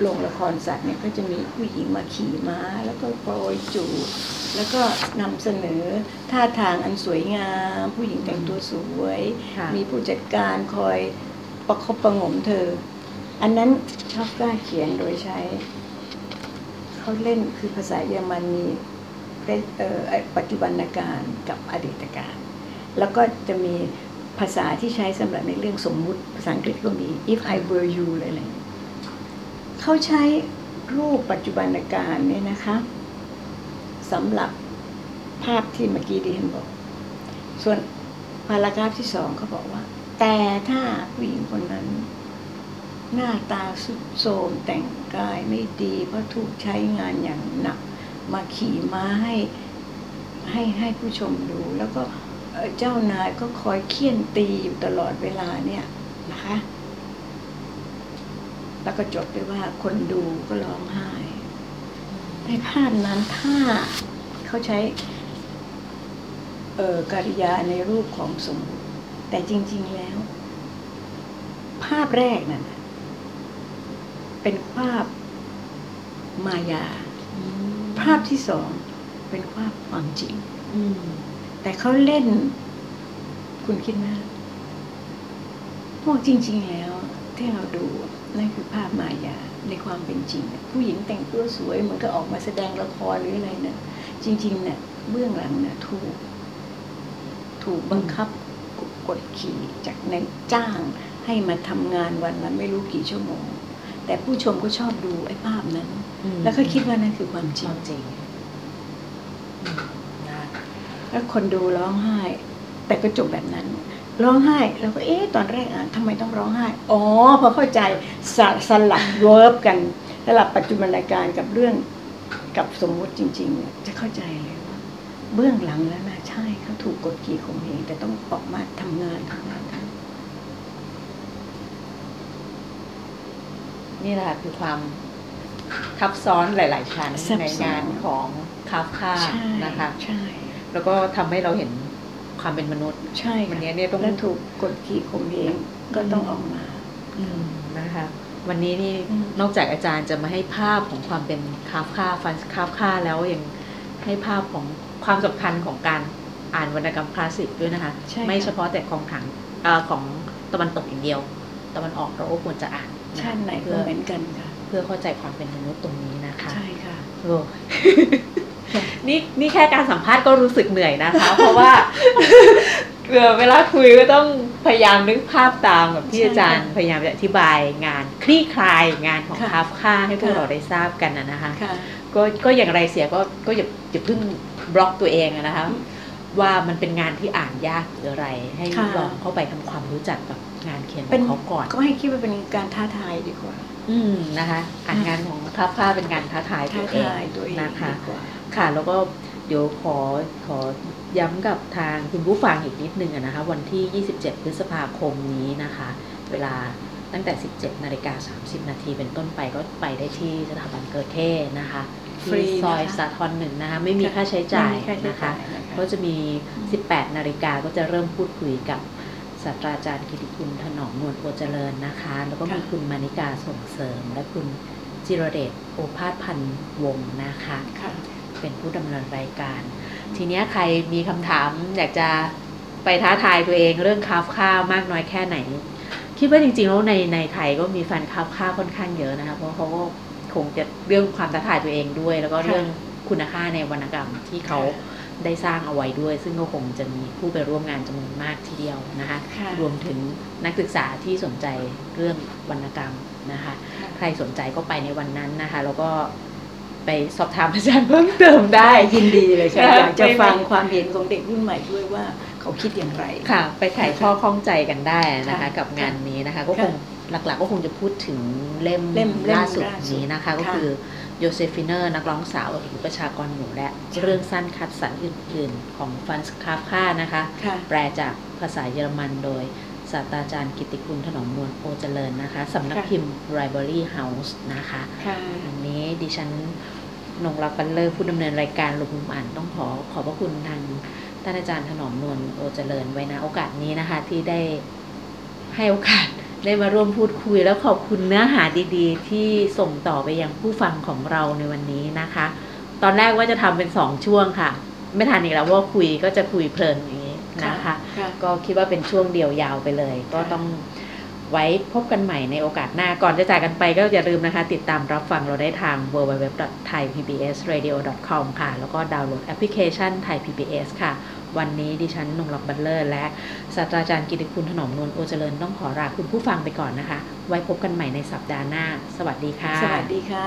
โรงละครสัตว์เนี่ยก็จะมีผู้หญิงมาขี่ม้า แล้วก็โปรยจูบแล้วก็นำเสนอท่าทางอันสวยงาม ผู้หญิงแต่งตัวสวยค่ะมีผู้จัดการคอยประคบประหงมเธอ อันนั้นชอบกล้าเขียนโดยใช้เขาเล่นคือภาษาเยอรมันมีเป็นเอ่อปัจจุบันการกับอดีตการ แล้วก็จะมีภาษาที่ใช้สำหรับในเรื่องสมมุติภาษาอังกฤษก็มี if I were you อะไรอะไรอย่าง เขาใช้รูปปัจจุบันการเนี่ยนะคะสำหรับภาพที่เมื่อกี้ดิฉันบอก ส่วนพารากราฟที่สองเขาบอกว่า แต่ถ้าผู้หญิงคนนั้น หน้าตาสุดโทรมแต่งกายไม่ดี เพราะถูกใช้งานอย่างหนัก มาขี่ม้าให้ให้ให้ผู้ชมดู แล้วก็เจ้านายก็คอยเคี่ยนตีอยู่ตลอดเวลาเนี่ยนะคะ แล้วก็จบด้วยว่าคนดูก็ร้องไห้ในภาพนั้นถ้าเขาใช้เออกริยาในรูปของสมมุติ แต่จริง ๆแล้ว ภาพแรกนั่นเป็นภาพมายา ภาพที่สองเป็นภาพความจริงแต่เขาเล่น คุณคิดไหมพวกจริง ๆ แล้วที่เราดู นั่นคือภาพมายาในความเป็นจริง ผู้หญิงแต่งตัวสวยเหมือนก็ออกมาแสดงละครหรืออะไรนะจริงๆเนี่ยเบื้องหลังเนี่ยถูก ถูกบังคับกดขี่จากในจ้างให้มาทำงานวันละไม่รู้กี่ชั่วโมง แต่ผู้ชมก็ชอบดูไอ้ภาพนั้นอืมแล้วก็คิดว่านั่นคือความจคริงวามจริงอืมนะแล้วคนดูร้องไห้ แต่ก็จบแบบนั้น ร้องไห้เราก็เอ๊ะตอนแรกอ่านทำไมต้องร้องไห้อ๋อพอเข้าใจสะสลับเวิร์บกันสลับปัจจุบันการกับเรื่องกับสมมุติจริงๆเนี่ยจะเข้าใจเลยว่า เบื้องหลังแล้วนะใช่เขาถูกกดขี่ข่มเหงแต่ต้องออกมาทำงานทำงานทำนี่แหละค่ะคือความทับซ้อนหลาย ๆ ชั้นซับในซ้อนงานของคาฟคาใช่นะคะใช่แล้วก็ทำให้เราเห็น ความเป็นมนุษย์ ใช่วันค่ะนี้เนี่ยต้องแล้วถูกกดขี่ข่มเหงก็ต้องออกมาอืมนะคะ วันนี้นี่อืมนอกจากอาจารย์จะมาให้ภาพของความเป็นคาฟคาฟรันซ์คาฟคาแล้วยังให้ภาพของความสำคัญของการอ่านวรรณกรรมคลาสสิกด้วยนะคะใช่ค่ะไม่เฉพาะแต่ของทางเออของตะวันตกอย่างเดียว ตะวันออกเราก็ควรจะอ่านนะชาติไหนก็เพื่อเหมือนกันค่ะ เพื่อเข้าใจความเป็นมนุษย์ตรงนี้นะคะ ใช่ค่ะโอ้ นี่นี่แค่การสัมภาษณ์ก็รู้สึกเหนื่อยนะคะ เพราะว่าเออเวลาคุยก็ต้องพยายามนึกภาพตามแบบที่ใช่อาจารย์ค่ะพยายามจะอธิบายงานคลี่คลายงานของค่ะคาฟค่าให้พวกค่ะเราได้ทราบกันนะนะคะค่ะก็ก็อย่างไรเสียก็ก็อย่าอย่าเพิ่งบล็อกตัวเองอะนะคะว่ามันเป็นงานที่อ่านยากหรืออะไร ให้ค่ะลองเข้าไปทำความรู้จักกับงานเขียนขเป็อนงเขาก่อน ก็ให้คิดว่าเป็นการท้าทายดีกว่า อืมนะคะ อ่านงานของคาฟค่าเป็นการท้าทายตัท้าวเองทายตัวเองนะคะดีกว่า ค่ะ แล้วก็เดี๋ยวขอขอย้ำกับทางคุณผู้ฟังอีกนิดนึงอะนะคะ วันที่ 27 พฤษภาคมนี้นะคะ เวลาตั้งแต่ 17 นาฬิกา 30 นาทีเป็นต้นไปก็ไปได้ที่สถาบันเกิดเท่นะคะฟรีที่นะคะซอยสาทรหนึ่งนะคะ ไม่มีค่าใช้จ่ายไม่มีค่าใช้นะคะจ่ายนะคะ ก็จะมี 18 นาฬิกาก็จะเริ่มพูดคุยกับศาสตราจารย์กิติคุณถนอมนวลโอเจริญนะคะ แล้วก็มีค่ะคุณมานิกาส่งเสริม และคุณจิรเดชโอภาสพันธ์วงศ์นะคะค่ะ เป็นผู้ดำเนินรายการ ทีเนี้ยใครมีคำถามอยากจะไปท้าทายตัวเองเรื่องคาฟค่ามากน้อยแค่ไหน คิดว่าจริงๆแล้วในในไทยก็มีแฟนคาฟค่าค่อนข้างเยอะนะคะเพราะเขาก็คงจะเรื่องความท้าทายตัวเองด้วย แล้วก็ค่ะเรื่องคุณค่าในวรรณกรรมที่เขาได้สร้างเอาไว้ด้วย ซึ่งก็คงจะมีผู้ไปร่วมงานจำนวนมากทีเดียวนะคะค่ะรวมถึงนักศึกษาที่สนใจเรื่องวรรณกรรมนะคะค่ะใครสนใจก็ไปในวันนั้นนะคะ แล้วก็ ไปสอบถามอาจารย์เพิ่มเติมได้ยินดีเลยค่ะค่ะอยากจะไม่ฟังความเห็นของเด็กรุ่นใหม่ด้วยว่าเขาคิดอย่างไรค่ะ ไปไขข้อข้องใจกันได้นะคะค่ะกับงานนี้นะคะ ก็ค่ะคงหลักๆ ก็คงจะพูดถึงเล่มเล่มเล่มล่าสุดล่าสุดนี้นะคะ ก็ค่ะคือโยเซฟิเนอร์นักร้องสาวหรือประชากรหนูและเรื่องสั้นคัดสรรอื่นๆ ของฟรันซ์คาฟคานะคะค่ะแปลจากภาษาเยอรมันโดย ศาสตราจารย์กิตติคุณถนอมนวลโอเจริญนะคะสำนักค่ะพิมพ์ Library House นะคะค่ะอันนี้ดิฉันนงรักปันเลอร์ผู้ดำเนินรายการหลบมุมอ่านต้องขอขอบพระคุณทางท่านอาจารย์ถนอมนวลโอเจริญไว้ณโอกาสนี้นะคะ ที่ได้ให้โอกาสได้มาร่วมพูดคุยแล้วขอบคุณเนื้อหาดีๆ ที่ส่งต่อไปยังผู้ฟังของเราในวันนี้นะคะ ตอนแรกว่าจะทำเป็นสองช่วงค่ะ ไม่ทันอีกแล้วเพราะว่าคุยก็จะคุยเพลินอย่างนี้ นะคะค่ะก็คิดว่าเป็นช่วงเดียวยาวไปเลย ก็ต้องไว้พบกันใหม่ในโอกาสหน้าก่อนจะจากกันไปก็อย่าลืมนะคะ ติดตามรับฟังเราได้ทาง www.thaipbsradio.com ค่ะ แล้วก็ดาวน์โหลดแอปพลิเคชัน Thai PBS ค่ะ วันนี้ดิฉันนงรักบัลเลอร์ และศาสตราจารย์กิติคุณถนอมนวลโอเจริญต้องขอลาคุณผู้ฟังไปก่อนนะคะ ไว้พบกันใหม่ในสัปดาห์หน้า สวัสดีค่ะ สวัสดีค่ะ